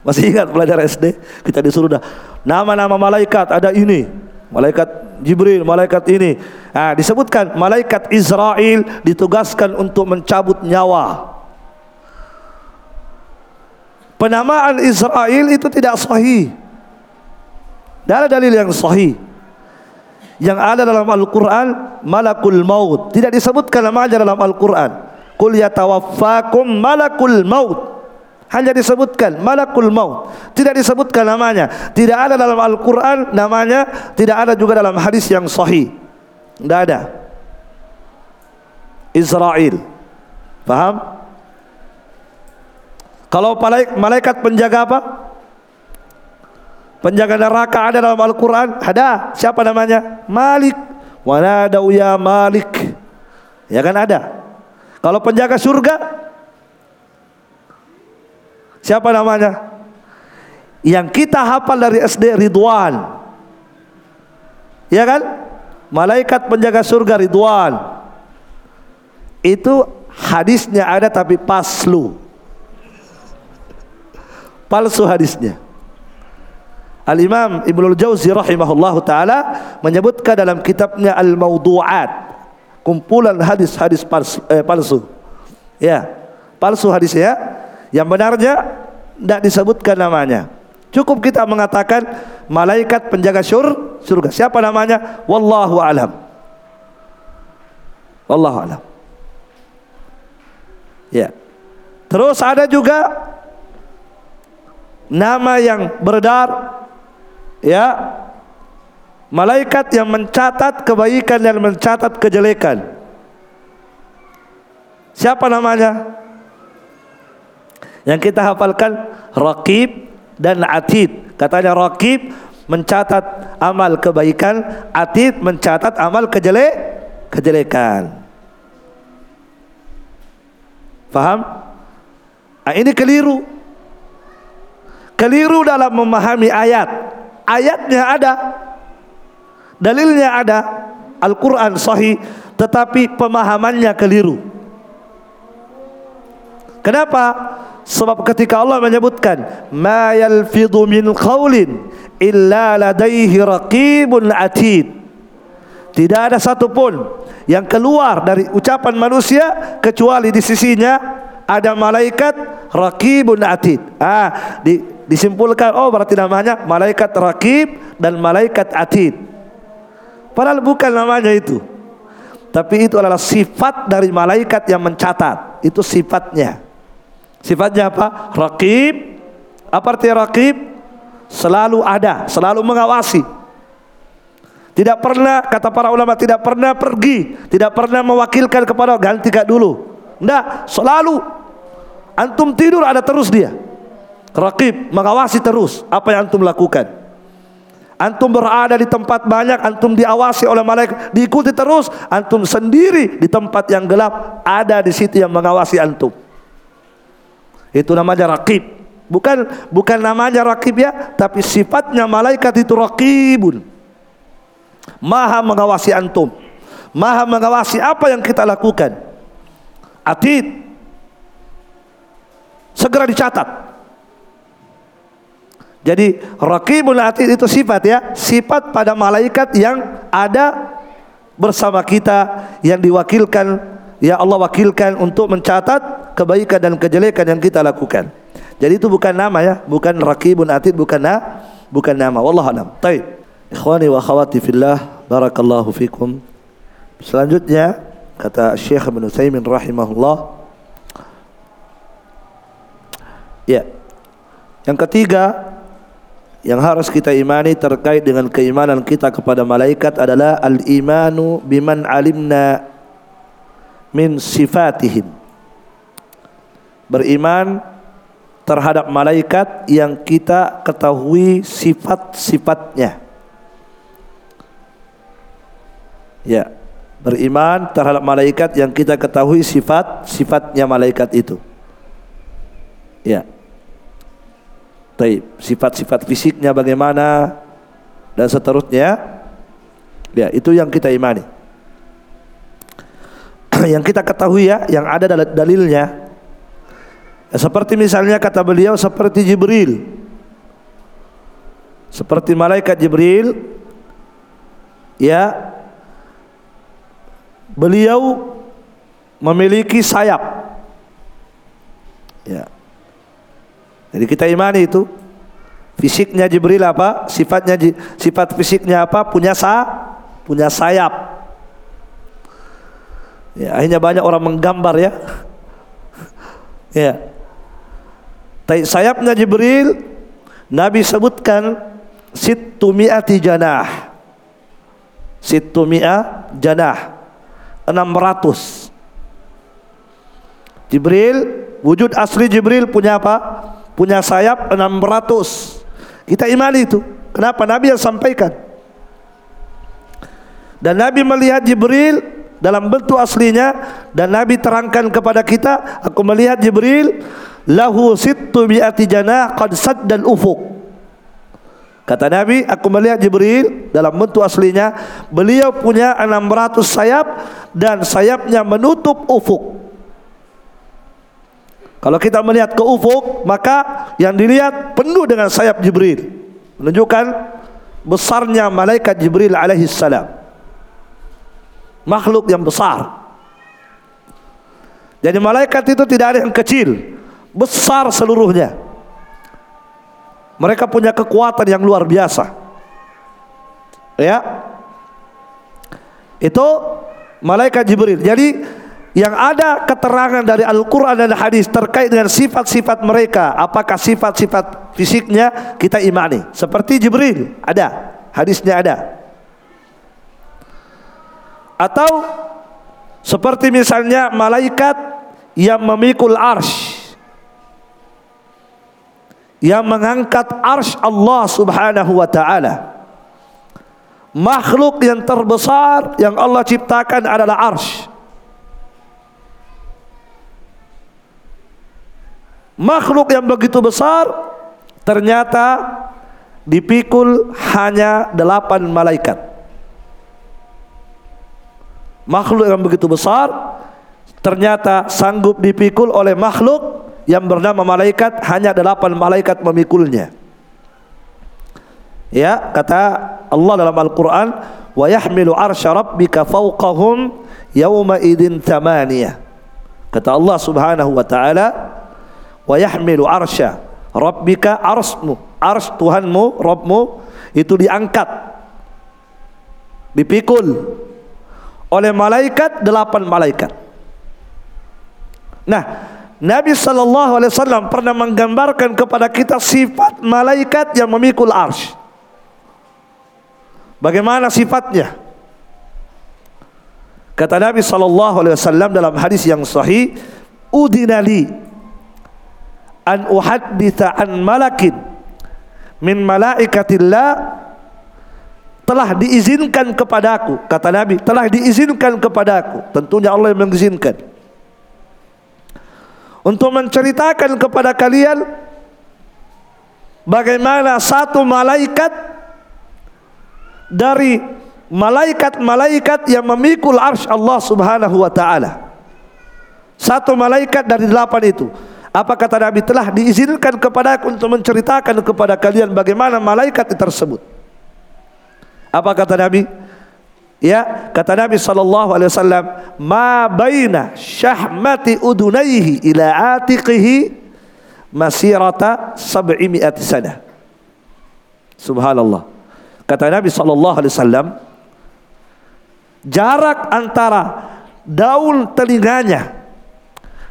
Masih ingat belajar SD? Kita disuruh dah. Nama-nama malaikat ada ini. Malaikat Jibril, malaikat ini. Nah, disebutkan malaikat Israel ditugaskan untuk mencabut nyawa. Penamaan Israel itu tidak sahih. Tidak ada dalil yang sahih. Yang ada dalam Al-Quran, malakul maut. Tidak disebutkan namanya dalam Al-Quran. Qul yatawaffakum malakul maut. Hanya disebutkan malakul maut. Tidak disebutkan namanya. Tidak ada dalam Al-Quran namanya. Tidak ada juga dalam hadis yang sahih. Tidak ada. Israel. Faham? Kalau malaikat penjaga apa? Penjaga neraka ada dalam Al-Quran? Ada. Siapa namanya? Malik. Wanadau ya Malik. Ya kan ada. Kalau penjaga surga siapa namanya? Yang kita hafal dari SD Ridwan. Ya kan? Malaikat penjaga surga Ridwan. Itu hadisnya ada tapi paslu. Palsu hadisnya. Al-Imam Ibnu Jauzi rahimahullahu taala menyebutkan dalam kitabnya Al-Mawdu'at kumpulan hadis-hadis palsu, eh, palsu. Ya, palsu hadisnya. Yang benarnya tidak disebutkan namanya. Cukup kita mengatakan malaikat penjaga syur, surga. Siapa namanya? Wallahu alam. Wallahu alam. Ya. Terus ada juga nama yang beredar ya Malaikat yang mencatat kebaikan dan mencatat kejelekan. Siapa namanya? Yang kita hafalkan Raqib dan Atid. Katanya Raqib mencatat amal kebaikan, Atid mencatat amal kejelek kejelekan. Faham? Nah, ini keliru. Keliru dalam memahami ayat. Ayatnya ada, Dalilnya ada Al-Quran sahih tetapi pemahamannya keliru. Kenapa? Sebab ketika Allah menyebutkan ma yalfidhu min illa ladaihi raqibun atid. Tidak ada satupun yang keluar dari ucapan manusia kecuali di sisinya ada malaikat raqibun atid. Ah, di, disimpulkan oh berarti namanya malaikat raqib dan malaikat atid. Padahal bukan namanya itu. Tapi itu adalah sifat dari malaikat yang mencatat. Itu sifatnya. Sifatnya apa? Rakib. Apa arti rakib? Selalu ada, selalu mengawasi. Tidak pernah kata para ulama tidak pernah pergi, tidak pernah mewakilkan kepada ganti dulu. Tidak, selalu antum tidur ada terus dia. Rakib mengawasi terus apa yang antum lakukan. Antum berada di tempat banyak, antum diawasi oleh malaikat, diikuti terus. Antum sendiri di tempat yang gelap, ada di situ yang mengawasi antum. Itu namanya rakib. Bukan bukan namanya rakib ya, tapi sifatnya malaikat itu rakibun. Maha mengawasi antum. Maha mengawasi apa yang kita lakukan. Atid. Segera dicatat. Jadi Raqibul Atid itu sifat ya, sifat pada malaikat yang ada bersama kita yang diwakilkan ya Allah wakilkan untuk mencatat kebaikan dan kejelekan yang kita lakukan. Jadi itu bukan nama ya, bukan Raqibun Atid bukan na, bukan nama. Wallahu alam. Baik. Ikhwani wa akhwati fillah, barakallahu fikum. Selanjutnya kata Syekh Ibnu Utsaimin rahimahullah Ya. Yang ketiga, yang harus kita imani terkait dengan keimanan kita kepada malaikat adalah al-imanu biman alimna min sifatihim beriman terhadap malaikat yang kita ketahui sifat-sifatnya. Ya, beriman terhadap malaikat yang kita ketahui sifat-sifatnya malaikat itu. Ya. Taib, sifat-sifat fisiknya bagaimana dan seterusnya. Ya, itu yang kita imani. (clears throat) yang kita ketahui ya, yang ada dalilnya seperti misalnya kata beliau seperti Jibril. Seperti malaikat Jibril ya beliau memiliki sayap. Ya. Jadi kita imani itu fisiknya Jibril apa? Sifatnya sifat fisiknya apa? Punya sa punya sayap. Ya, akhirnya banyak orang menggambar ya. (laughs) ya. Tapi sayapnya Jibril Nabi sebutkan Sittu mi'ati janah Sittu mi'a janah 600 Jibril Wujud asli Jibril punya apa? Punya sayap 600 Kita imani itu Kenapa? Nabi yang sampaikan Dan Nabi melihat Jibril dalam bentuk aslinya dan Nabi terangkan kepada kita aku melihat Jibril lahu sittu mi'ati janah qad saddal ufuq Kata Nabi, aku melihat Jibril dalam bentuk aslinya, beliau punya 600 sayap dan sayapnya menutup ufuk. Kalau kita melihat ke ufuk, maka yang dilihat penuh dengan sayap Jibril. Menunjukkan besarnya malaikat Jibril alaihi salam. Makhluk yang besar. Jadi malaikat itu tidak ada yang kecil besar seluruhnya. Mereka punya kekuatan yang luar biasa. Ya. Itu malaikat Jibril. Jadi yang ada keterangan dari Al-Quran dan hadis terkait dengan sifat-sifat mereka. Apakah sifat-sifat fisiknya? Kita imani. Seperti Jibril ada. Hadisnya ada. Atau seperti misalnya malaikat yang memikul arsh. Yang mengangkat arsh Allah subhanahu wa ta'ala. Makhluk yang terbesar yang Allah ciptakan adalah arsh makhluk yang begitu besar ternyata dipikul hanya delapan malaikat makhluk yang begitu besar ternyata sanggup dipikul oleh makhluk yang bernama malaikat hanya delapan malaikat memikulnya. Ya, kata Allah dalam Al-Qur'an, "Wa yahmilu arsya rabbika fawqahum yawma idin thamaniyah." Kata Allah Subhanahu wa taala, "Wa yahmilu arsya rabbika arsmu, ars Tuhanmu, Rabbmu itu diangkat dipikul oleh malaikat delapan malaikat. Nah, Nabi sallallahu alaihi wasallam pernah menggambarkan kepada kita sifat malaikat yang memikul arsy. Bagaimana sifatnya? Kata Nabi sallallahu alaihi wasallam dalam hadis yang sahih, "Udinali an uhadditha an malakin min malaikatillah telah diizinkan kepadaku kata Nabi telah diizinkan kepadaku tentunya Allah yang mengizinkan. Untuk menceritakan kepada kalian bagaimana satu malaikat dari malaikat-malaikat yang memikul arsh Allah subhanahu wa ta'ala. Satu malaikat dari delapan itu apa kata Nabi telah diizinkan kepada aku untuk menceritakan kepada kalian bagaimana malaikat tersebut apa kata Nabi Ya, kata Nabi sallallahu alaihi wasallam, "Ma baina syahmati udunaihi ila atiqihi masirata sab'imi'ati sana." Subhanallah. Kata Nabi sallallahu alaihi wasallam, jarak antara daun telinganya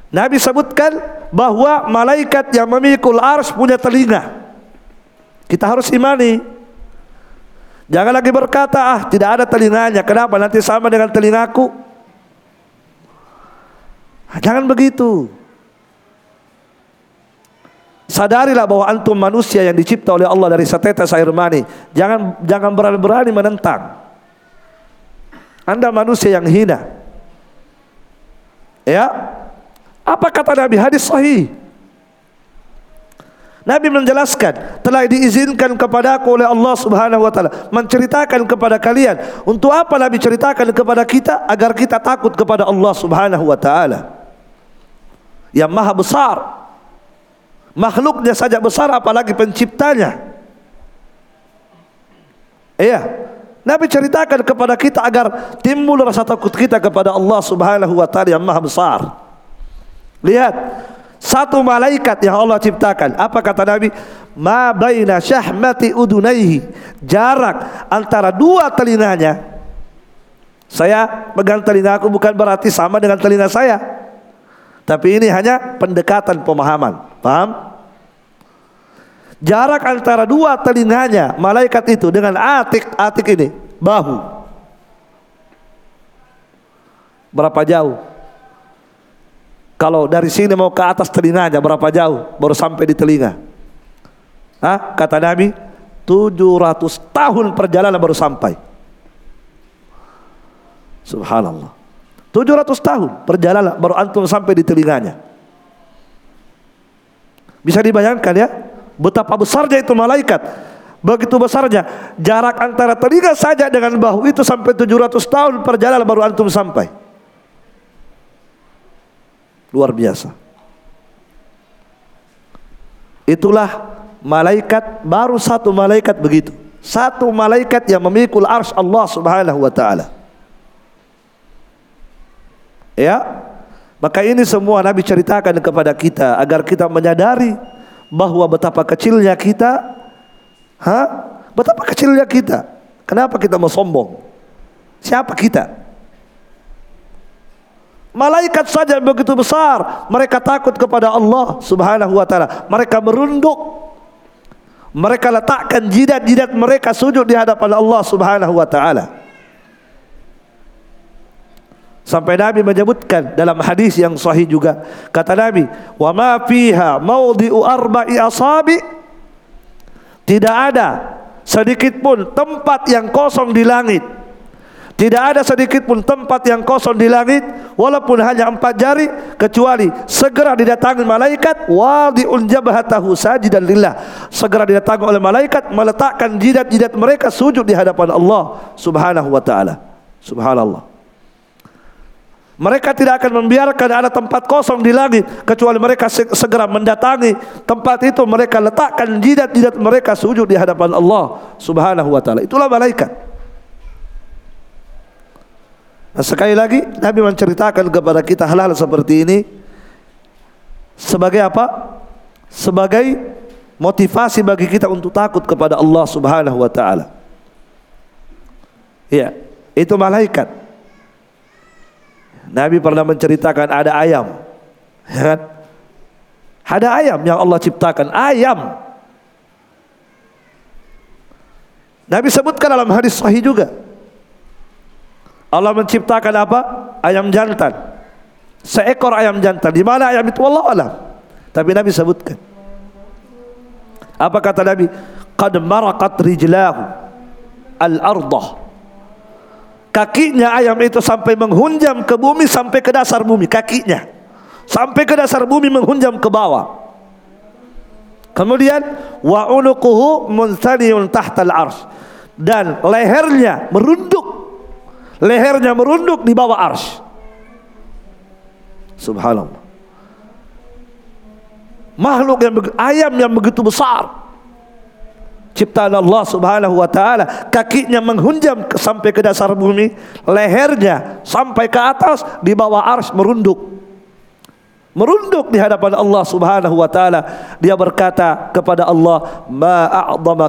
Nabi sebutkan bahwa malaikat yang memikul ars punya telinga. Kita harus imani Jangan lagi berkata, ah tidak ada telinganya. Kenapa? Nanti sama dengan telingaku. Jangan begitu. Sadarilah bahwa antum manusia yang dicipta oleh Allah dari setetes air mani. Jangan jangan berani-berani menentang. Anda manusia yang hina. Ya. Apa kata Nabi? Hadis sahih? Nabi menjelaskan telah diizinkan kepada aku oleh Allah Subhanahu wa taala menceritakan kepada kalian. Untuk apa Nabi ceritakan kepada kita? Agar kita takut kepada Allah Subhanahu wa taala. Yang maha besar. Makhluknya saja besar apalagi penciptanya. Iya. Nabi ceritakan kepada kita agar timbul rasa takut kita kepada Allah Subhanahu wa taala yang maha besar lihat satu malaikat yang Allah ciptakan. Apa kata Nabi? Ma baina syahmati udunaihi. Jarak antara dua telinganya. Saya pegang telinga aku bukan berarti sama dengan telinga saya. Tapi ini hanya pendekatan pemahaman. Paham? Jarak antara dua telinganya malaikat itu dengan atik atik ini bahu. Berapa jauh? Kalau dari sini mau ke atas telinganya berapa jauh baru sampai di telinga? Hah? Kata Nabi, 700 tahun perjalanan baru sampai. Subhanallah. 700 tahun perjalanan baru antum sampai di telinganya. Bisa dibayangkan ya betapa besarnya itu malaikat. Begitu besarnya jarak antara telinga saja dengan bahu itu sampai 700 tahun perjalanan baru antum sampai. Luar biasa. Itulah malaikat baru satu malaikat begitu. Satu malaikat yang memikul ars Allah Subhanahu wa taala. Ya. Maka ini semua Nabi ceritakan kepada kita agar kita menyadari bahwa betapa kecilnya kita. Ha? Betapa kecilnya kita. Kenapa kita mau sombong? Siapa kita? Malaikat saja begitu besar, mereka takut kepada Allah Subhanahu wa taala. Mereka merunduk. Mereka letakkan jidat-jidat mereka sujud di hadapan Allah Subhanahu wa taala. Sampai Nabi menyebutkan dalam hadis yang sahih juga kata Nabi, "Wa ma fiha maudhi'u arba'i asabi" Tidak ada sedikit pun tempat yang kosong di langit tidak ada sedikit pun tempat yang kosong di langit walaupun hanya empat jari kecuali segera didatangi malaikat wadi'un jabhatahu sajidan lillah. Segera didatangi oleh malaikat meletakkan jidat-jidat mereka sujud di hadapan Allah Subhanahu wa taala. Subhanallah. Mereka tidak akan membiarkan ada tempat kosong di langit kecuali mereka segera mendatangi tempat itu mereka letakkan jidat-jidat mereka sujud di hadapan Allah Subhanahu wa taala. Itulah malaikat. Nah, sekali lagi Nabi menceritakan kepada kita hal-hal seperti ini sebagai apa? Sebagai motivasi bagi kita untuk takut kepada Allah Subhanahu wa taala. Iya, itu malaikat. Nabi pernah menceritakan ada ayam. Ya kan? Ada ayam yang Allah ciptakan, ayam. Nabi sebutkan dalam hadis sahih juga. Allah menciptakan apa? Ayam jantan. Seekor ayam jantan. Di mana ayam itu? Allah alam. Tapi Nabi sebutkan. Apa kata Nabi? Qad maraqat rijlahu al-ardah. Kakinya ayam itu sampai menghunjam ke bumi sampai ke dasar bumi kakinya. Sampai ke dasar bumi menghunjam ke bawah. Kemudian wa unuquhu munthaniun tahta al-arsy dan lehernya merunduk lehernya merunduk di bawah ars. Subhanallah. Makhluk yang ayam yang begitu besar. Ciptaan Allah Subhanahu wa taala, kakinya menghunjam sampai ke dasar bumi, lehernya sampai ke atas di bawah ars merunduk. Merunduk di hadapan Allah Subhanahu wa taala. Dia berkata kepada Allah, "Ma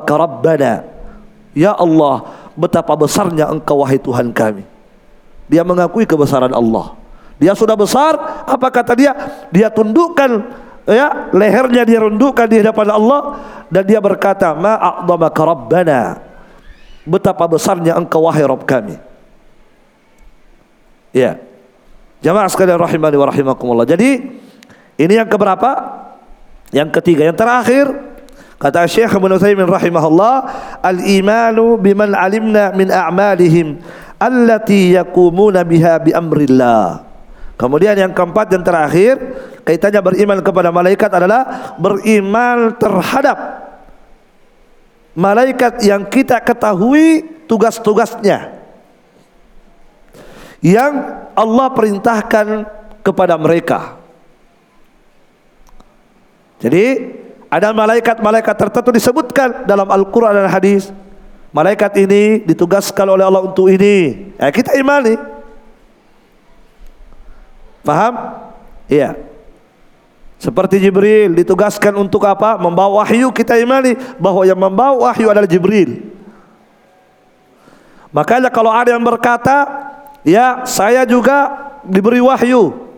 rabbana." Ya Allah, betapa besarnya engkau wahai Tuhan kami. Dia mengakui kebesaran Allah. Dia sudah besar, apa kata dia? Dia tundukkan ya, lehernya dia rundukkan di hadapan Allah dan dia berkata, "Ma rabbana." Betapa besarnya engkau wahai Rabb kami. Ya. Jamaah sekalian rahimani wa rahimakumullah. Jadi ini yang keberapa? Yang ketiga, yang terakhir kata Syekh Ibnu Utsaimin rahimahullah, al-imanu biman alimna min a'malihim allati yaqumuna biha bi amrillah. Kemudian yang keempat dan terakhir kaitannya beriman kepada malaikat adalah beriman terhadap malaikat yang kita ketahui tugas-tugasnya yang Allah perintahkan kepada mereka. Jadi ada malaikat-malaikat tertentu disebutkan dalam Al-Quran dan Hadis. Malaikat ini ditugaskan oleh Allah untuk ini. Ya, kita imani. Faham? Iya. Seperti Jibril ditugaskan untuk apa? Membawa wahyu kita imani bahwa yang membawa wahyu adalah Jibril. Makanya kalau ada yang berkata, ya saya juga diberi wahyu.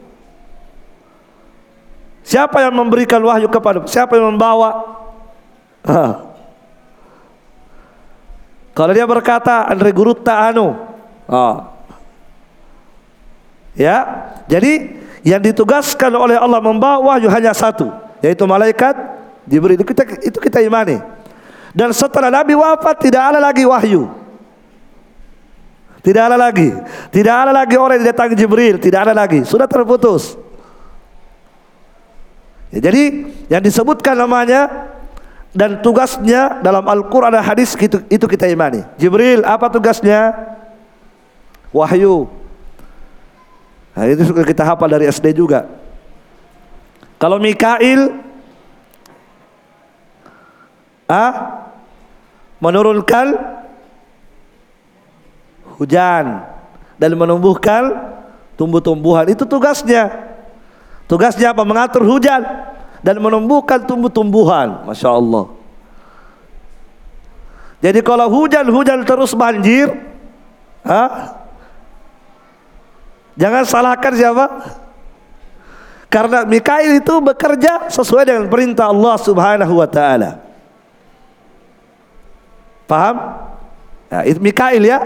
Siapa yang memberikan wahyu kepada? Siapa yang membawa? Kalau dia berkata Andre Guru anu. Ah. Ya, jadi yang ditugaskan oleh Allah membawa wahyu hanya satu, yaitu malaikat Jibril itu kita itu kita imani. Dan setelah Nabi wafat tidak ada lagi wahyu. Tidak ada lagi. Tidak ada lagi orang yang datang Jibril, tidak ada lagi. Sudah terputus. Ya, jadi yang disebutkan namanya dan tugasnya dalam Al-Quran dan hadis itu, itu kita imani. Jibril apa tugasnya? Wahyu. Nah, itu suka kita hafal dari SD juga. Kalau Mikail ah, menurunkan hujan dan menumbuhkan tumbuh-tumbuhan itu tugasnya. Tugasnya apa? Mengatur hujan dan menumbuhkan tumbuh-tumbuhan. Masya Allah. Jadi kalau hujan-hujan terus banjir, ha? jangan salahkan siapa? Karena Mikail itu bekerja sesuai dengan perintah Allah Subhanahu wa taala. Paham? Ya, itu Mikail ya.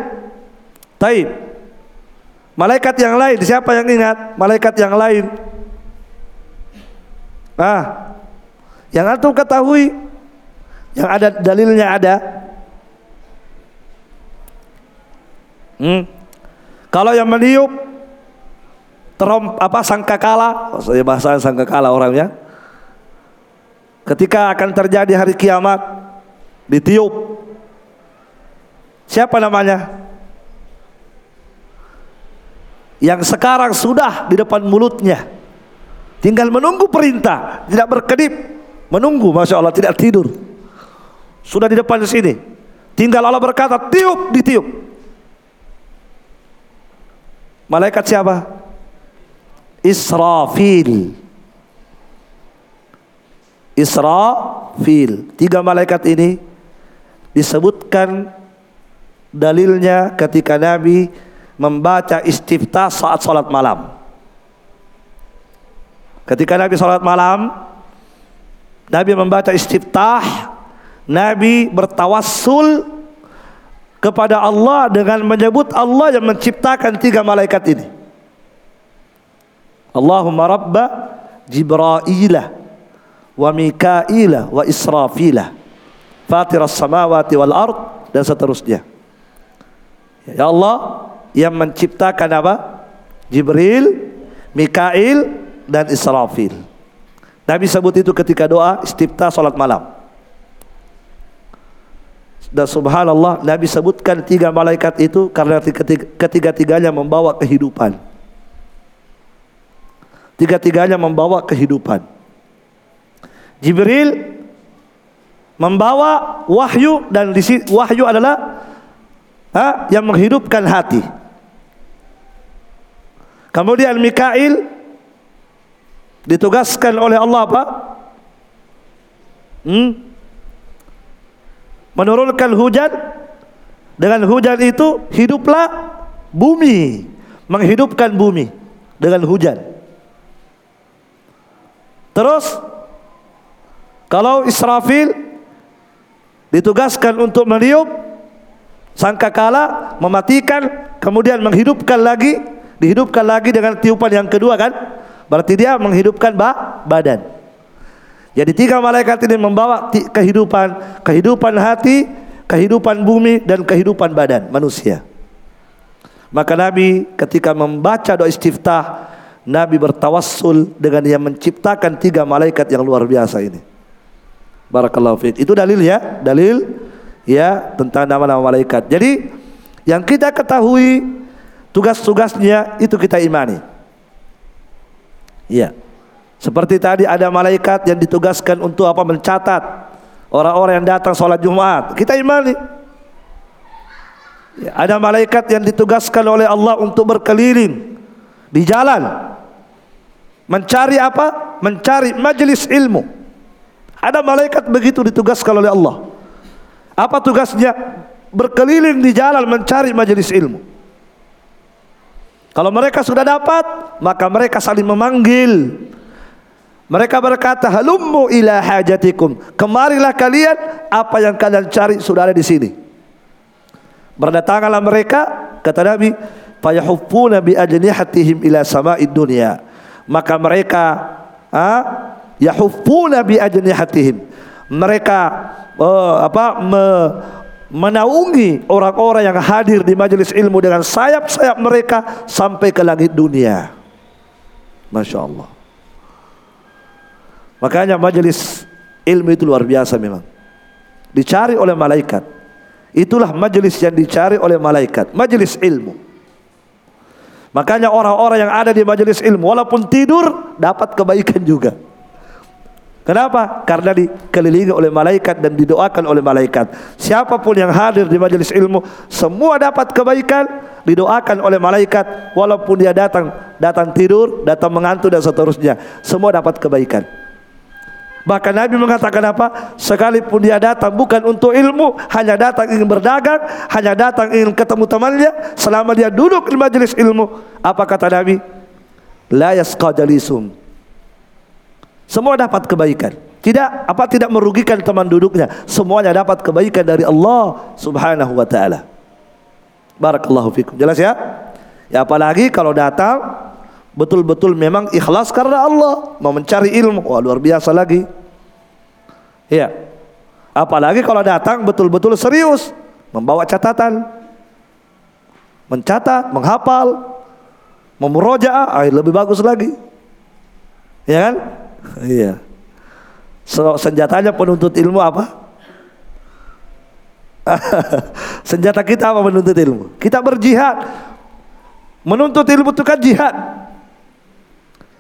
Taib. Malaikat yang lain, siapa yang ingat? Malaikat yang lain Ah, yang antum ketahui, yang ada dalilnya ada. Hmm. Kalau yang meniup terom apa sangkakala, bahasa sangkakala orangnya. Ketika akan terjadi hari kiamat, ditiup. Siapa namanya? Yang sekarang sudah di depan mulutnya. Tinggal menunggu perintah, tidak berkedip, menunggu, masya Allah tidak tidur. Sudah di depan sini. Tinggal Allah berkata, tiup, ditiup. Malaikat siapa? Israfil. Israfil. Tiga malaikat ini disebutkan dalilnya ketika Nabi membaca istiftah saat salat malam. Ketika Nabi sholat malam, Nabi membaca istiftah, Nabi bertawassul kepada Allah dengan menyebut Allah yang menciptakan tiga malaikat ini. Allahumma rabba Jibrailah wa Mikailah wa Israfilah Fatiras samawati wal ard dan seterusnya. Ya Allah yang menciptakan apa? Jibril, Mikail, dan Israfil. Nabi sebut itu ketika doa istifta salat malam. Dan subhanallah Nabi sebutkan tiga malaikat itu karena ketiga-tiganya membawa kehidupan. Tiga-tiganya membawa kehidupan. Jibril membawa wahyu dan wahyu adalah ha, yang menghidupkan hati. Kemudian Mikail ditugaskan oleh Allah apa? Hmm? Menurunkan hujan dengan hujan itu hiduplah bumi, menghidupkan bumi dengan hujan. Terus kalau Israfil ditugaskan untuk meniup sangkakala mematikan kemudian menghidupkan lagi dihidupkan lagi dengan tiupan yang kedua kan Berarti dia menghidupkan ba badan. Jadi tiga malaikat ini membawa kehidupan, kehidupan hati, kehidupan bumi dan kehidupan badan manusia. Maka Nabi ketika membaca doa istiftah, Nabi bertawassul dengan yang menciptakan tiga malaikat yang luar biasa ini. Barakallahu fiik. Itu dalil ya, dalil ya tentang nama-nama malaikat. Jadi yang kita ketahui tugas-tugasnya itu kita imani. Iya. Seperti tadi ada malaikat yang ditugaskan untuk apa? Mencatat orang-orang yang datang sholat Jumat. Kita imani. Ya, ada malaikat yang ditugaskan oleh Allah untuk berkeliling di jalan. Mencari apa? Mencari majelis ilmu. Ada malaikat begitu ditugaskan oleh Allah. Apa tugasnya? Berkeliling di jalan mencari majelis ilmu. Kalau mereka sudah dapat, maka mereka saling memanggil mereka berkata, "Halummu ila hajatikum." Kemarilah kalian, apa yang kalian cari sudah ada di sini. Berdatanganlah mereka, kata Nabi, "Fayahuffuna bi ajnihatihim ila sama'id dunya." Maka mereka ah, yahuffuna bi ajnihatihim. Mereka oh, apa me, menaungi orang-orang yang hadir di majelis ilmu dengan sayap-sayap mereka sampai ke langit dunia. Masya Allah. Makanya majelis ilmu itu luar biasa memang. Dicari oleh malaikat. Itulah majelis yang dicari oleh malaikat, majelis ilmu. Makanya orang-orang yang ada di majelis ilmu walaupun tidur dapat kebaikan juga. Kenapa? Karena dikelilingi oleh malaikat dan didoakan oleh malaikat. Siapa pun yang hadir di majelis ilmu, semua dapat kebaikan, didoakan oleh malaikat walaupun dia datang datang tidur, datang mengantuk dan seterusnya. Semua dapat kebaikan. Bahkan Nabi mengatakan apa? Sekalipun dia datang bukan untuk ilmu, hanya datang ingin berdagang, hanya datang ingin ketemu temannya, selama dia duduk di majelis ilmu, apa kata Nabi? La yasqa jalisum. Semua dapat kebaikan. Tidak apa tidak merugikan teman duduknya. Semuanya dapat kebaikan dari Allah Subhanahu wa taala. Barakallahu fikum. Jelas ya? Ya apalagi kalau datang betul-betul memang ikhlas karena Allah mau mencari ilmu wah luar biasa lagi iya apalagi kalau datang betul-betul serius membawa catatan mencatat menghafal memurojaah ah, lebih bagus lagi ya kan iya so, senjatanya penuntut ilmu apa (laughs) senjata kita apa menuntut ilmu kita berjihad menuntut ilmu itu kan jihad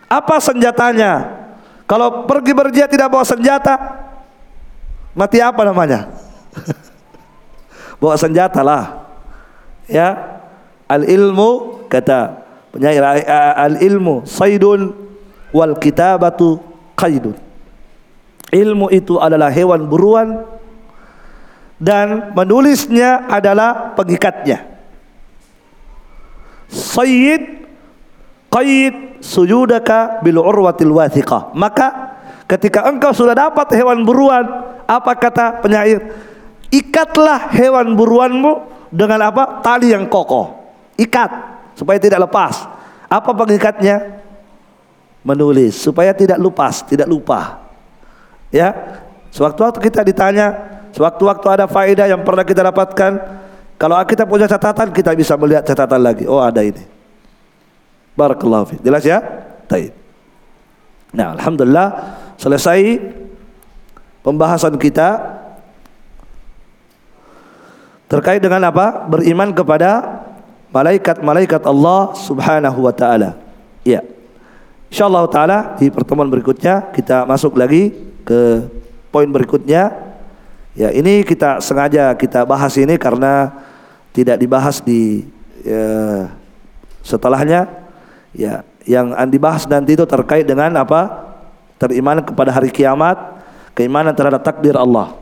apa senjatanya? Kalau pergi berjihad tidak bawa senjata, mati apa namanya? (laughs) bawa senjata lah. Ya. Al ilmu kata penyair al ilmu saidun wal kitabatu qaidun. Ilmu itu adalah hewan buruan dan menulisnya adalah pengikatnya. Sayyid qaid sujudaka bil urwatil wathiqah. Maka ketika engkau sudah dapat hewan buruan, apa kata penyair? Ikatlah hewan buruanmu dengan apa? Tali yang kokoh. Ikat supaya tidak lepas. Apa pengikatnya? Menulis supaya tidak lepas, tidak lupa. Ya. Sewaktu-waktu kita ditanya, sewaktu-waktu ada faedah yang pernah kita dapatkan, kalau kita punya catatan kita bisa melihat catatan lagi. Oh, ada ini. Barakallahu. Jelas ya? Baik. Nah, alhamdulillah selesai pembahasan kita terkait dengan apa? Beriman kepada malaikat-malaikat Allah Subhanahu wa taala. Ya. Insyaallah taala di pertemuan berikutnya kita masuk lagi ke poin berikutnya. Ya, ini kita sengaja kita bahas ini karena tidak dibahas di ya, setelahnya Ya, yang dibahas nanti itu terkait dengan apa? Teriman kepada hari kiamat, keimanan terhadap takdir Allah.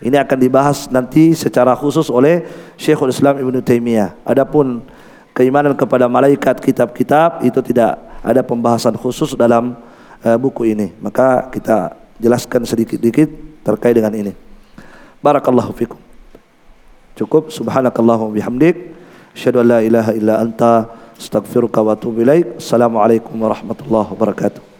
Ini akan dibahas nanti secara khusus oleh Syekhul Islam Ibn Taimiyah. Adapun keimanan kepada malaikat kitab-kitab itu tidak ada pembahasan khusus dalam uh, buku ini. Maka kita jelaskan sedikit-sedikit terkait dengan ini. Barakallahu fikum. Cukup subhanakallahumma bihamdik asyhadu an la ilaha illa anta Astaghfiruka wa atubu ilaik. Assalamualaikum warahmatullahi wabarakatuh.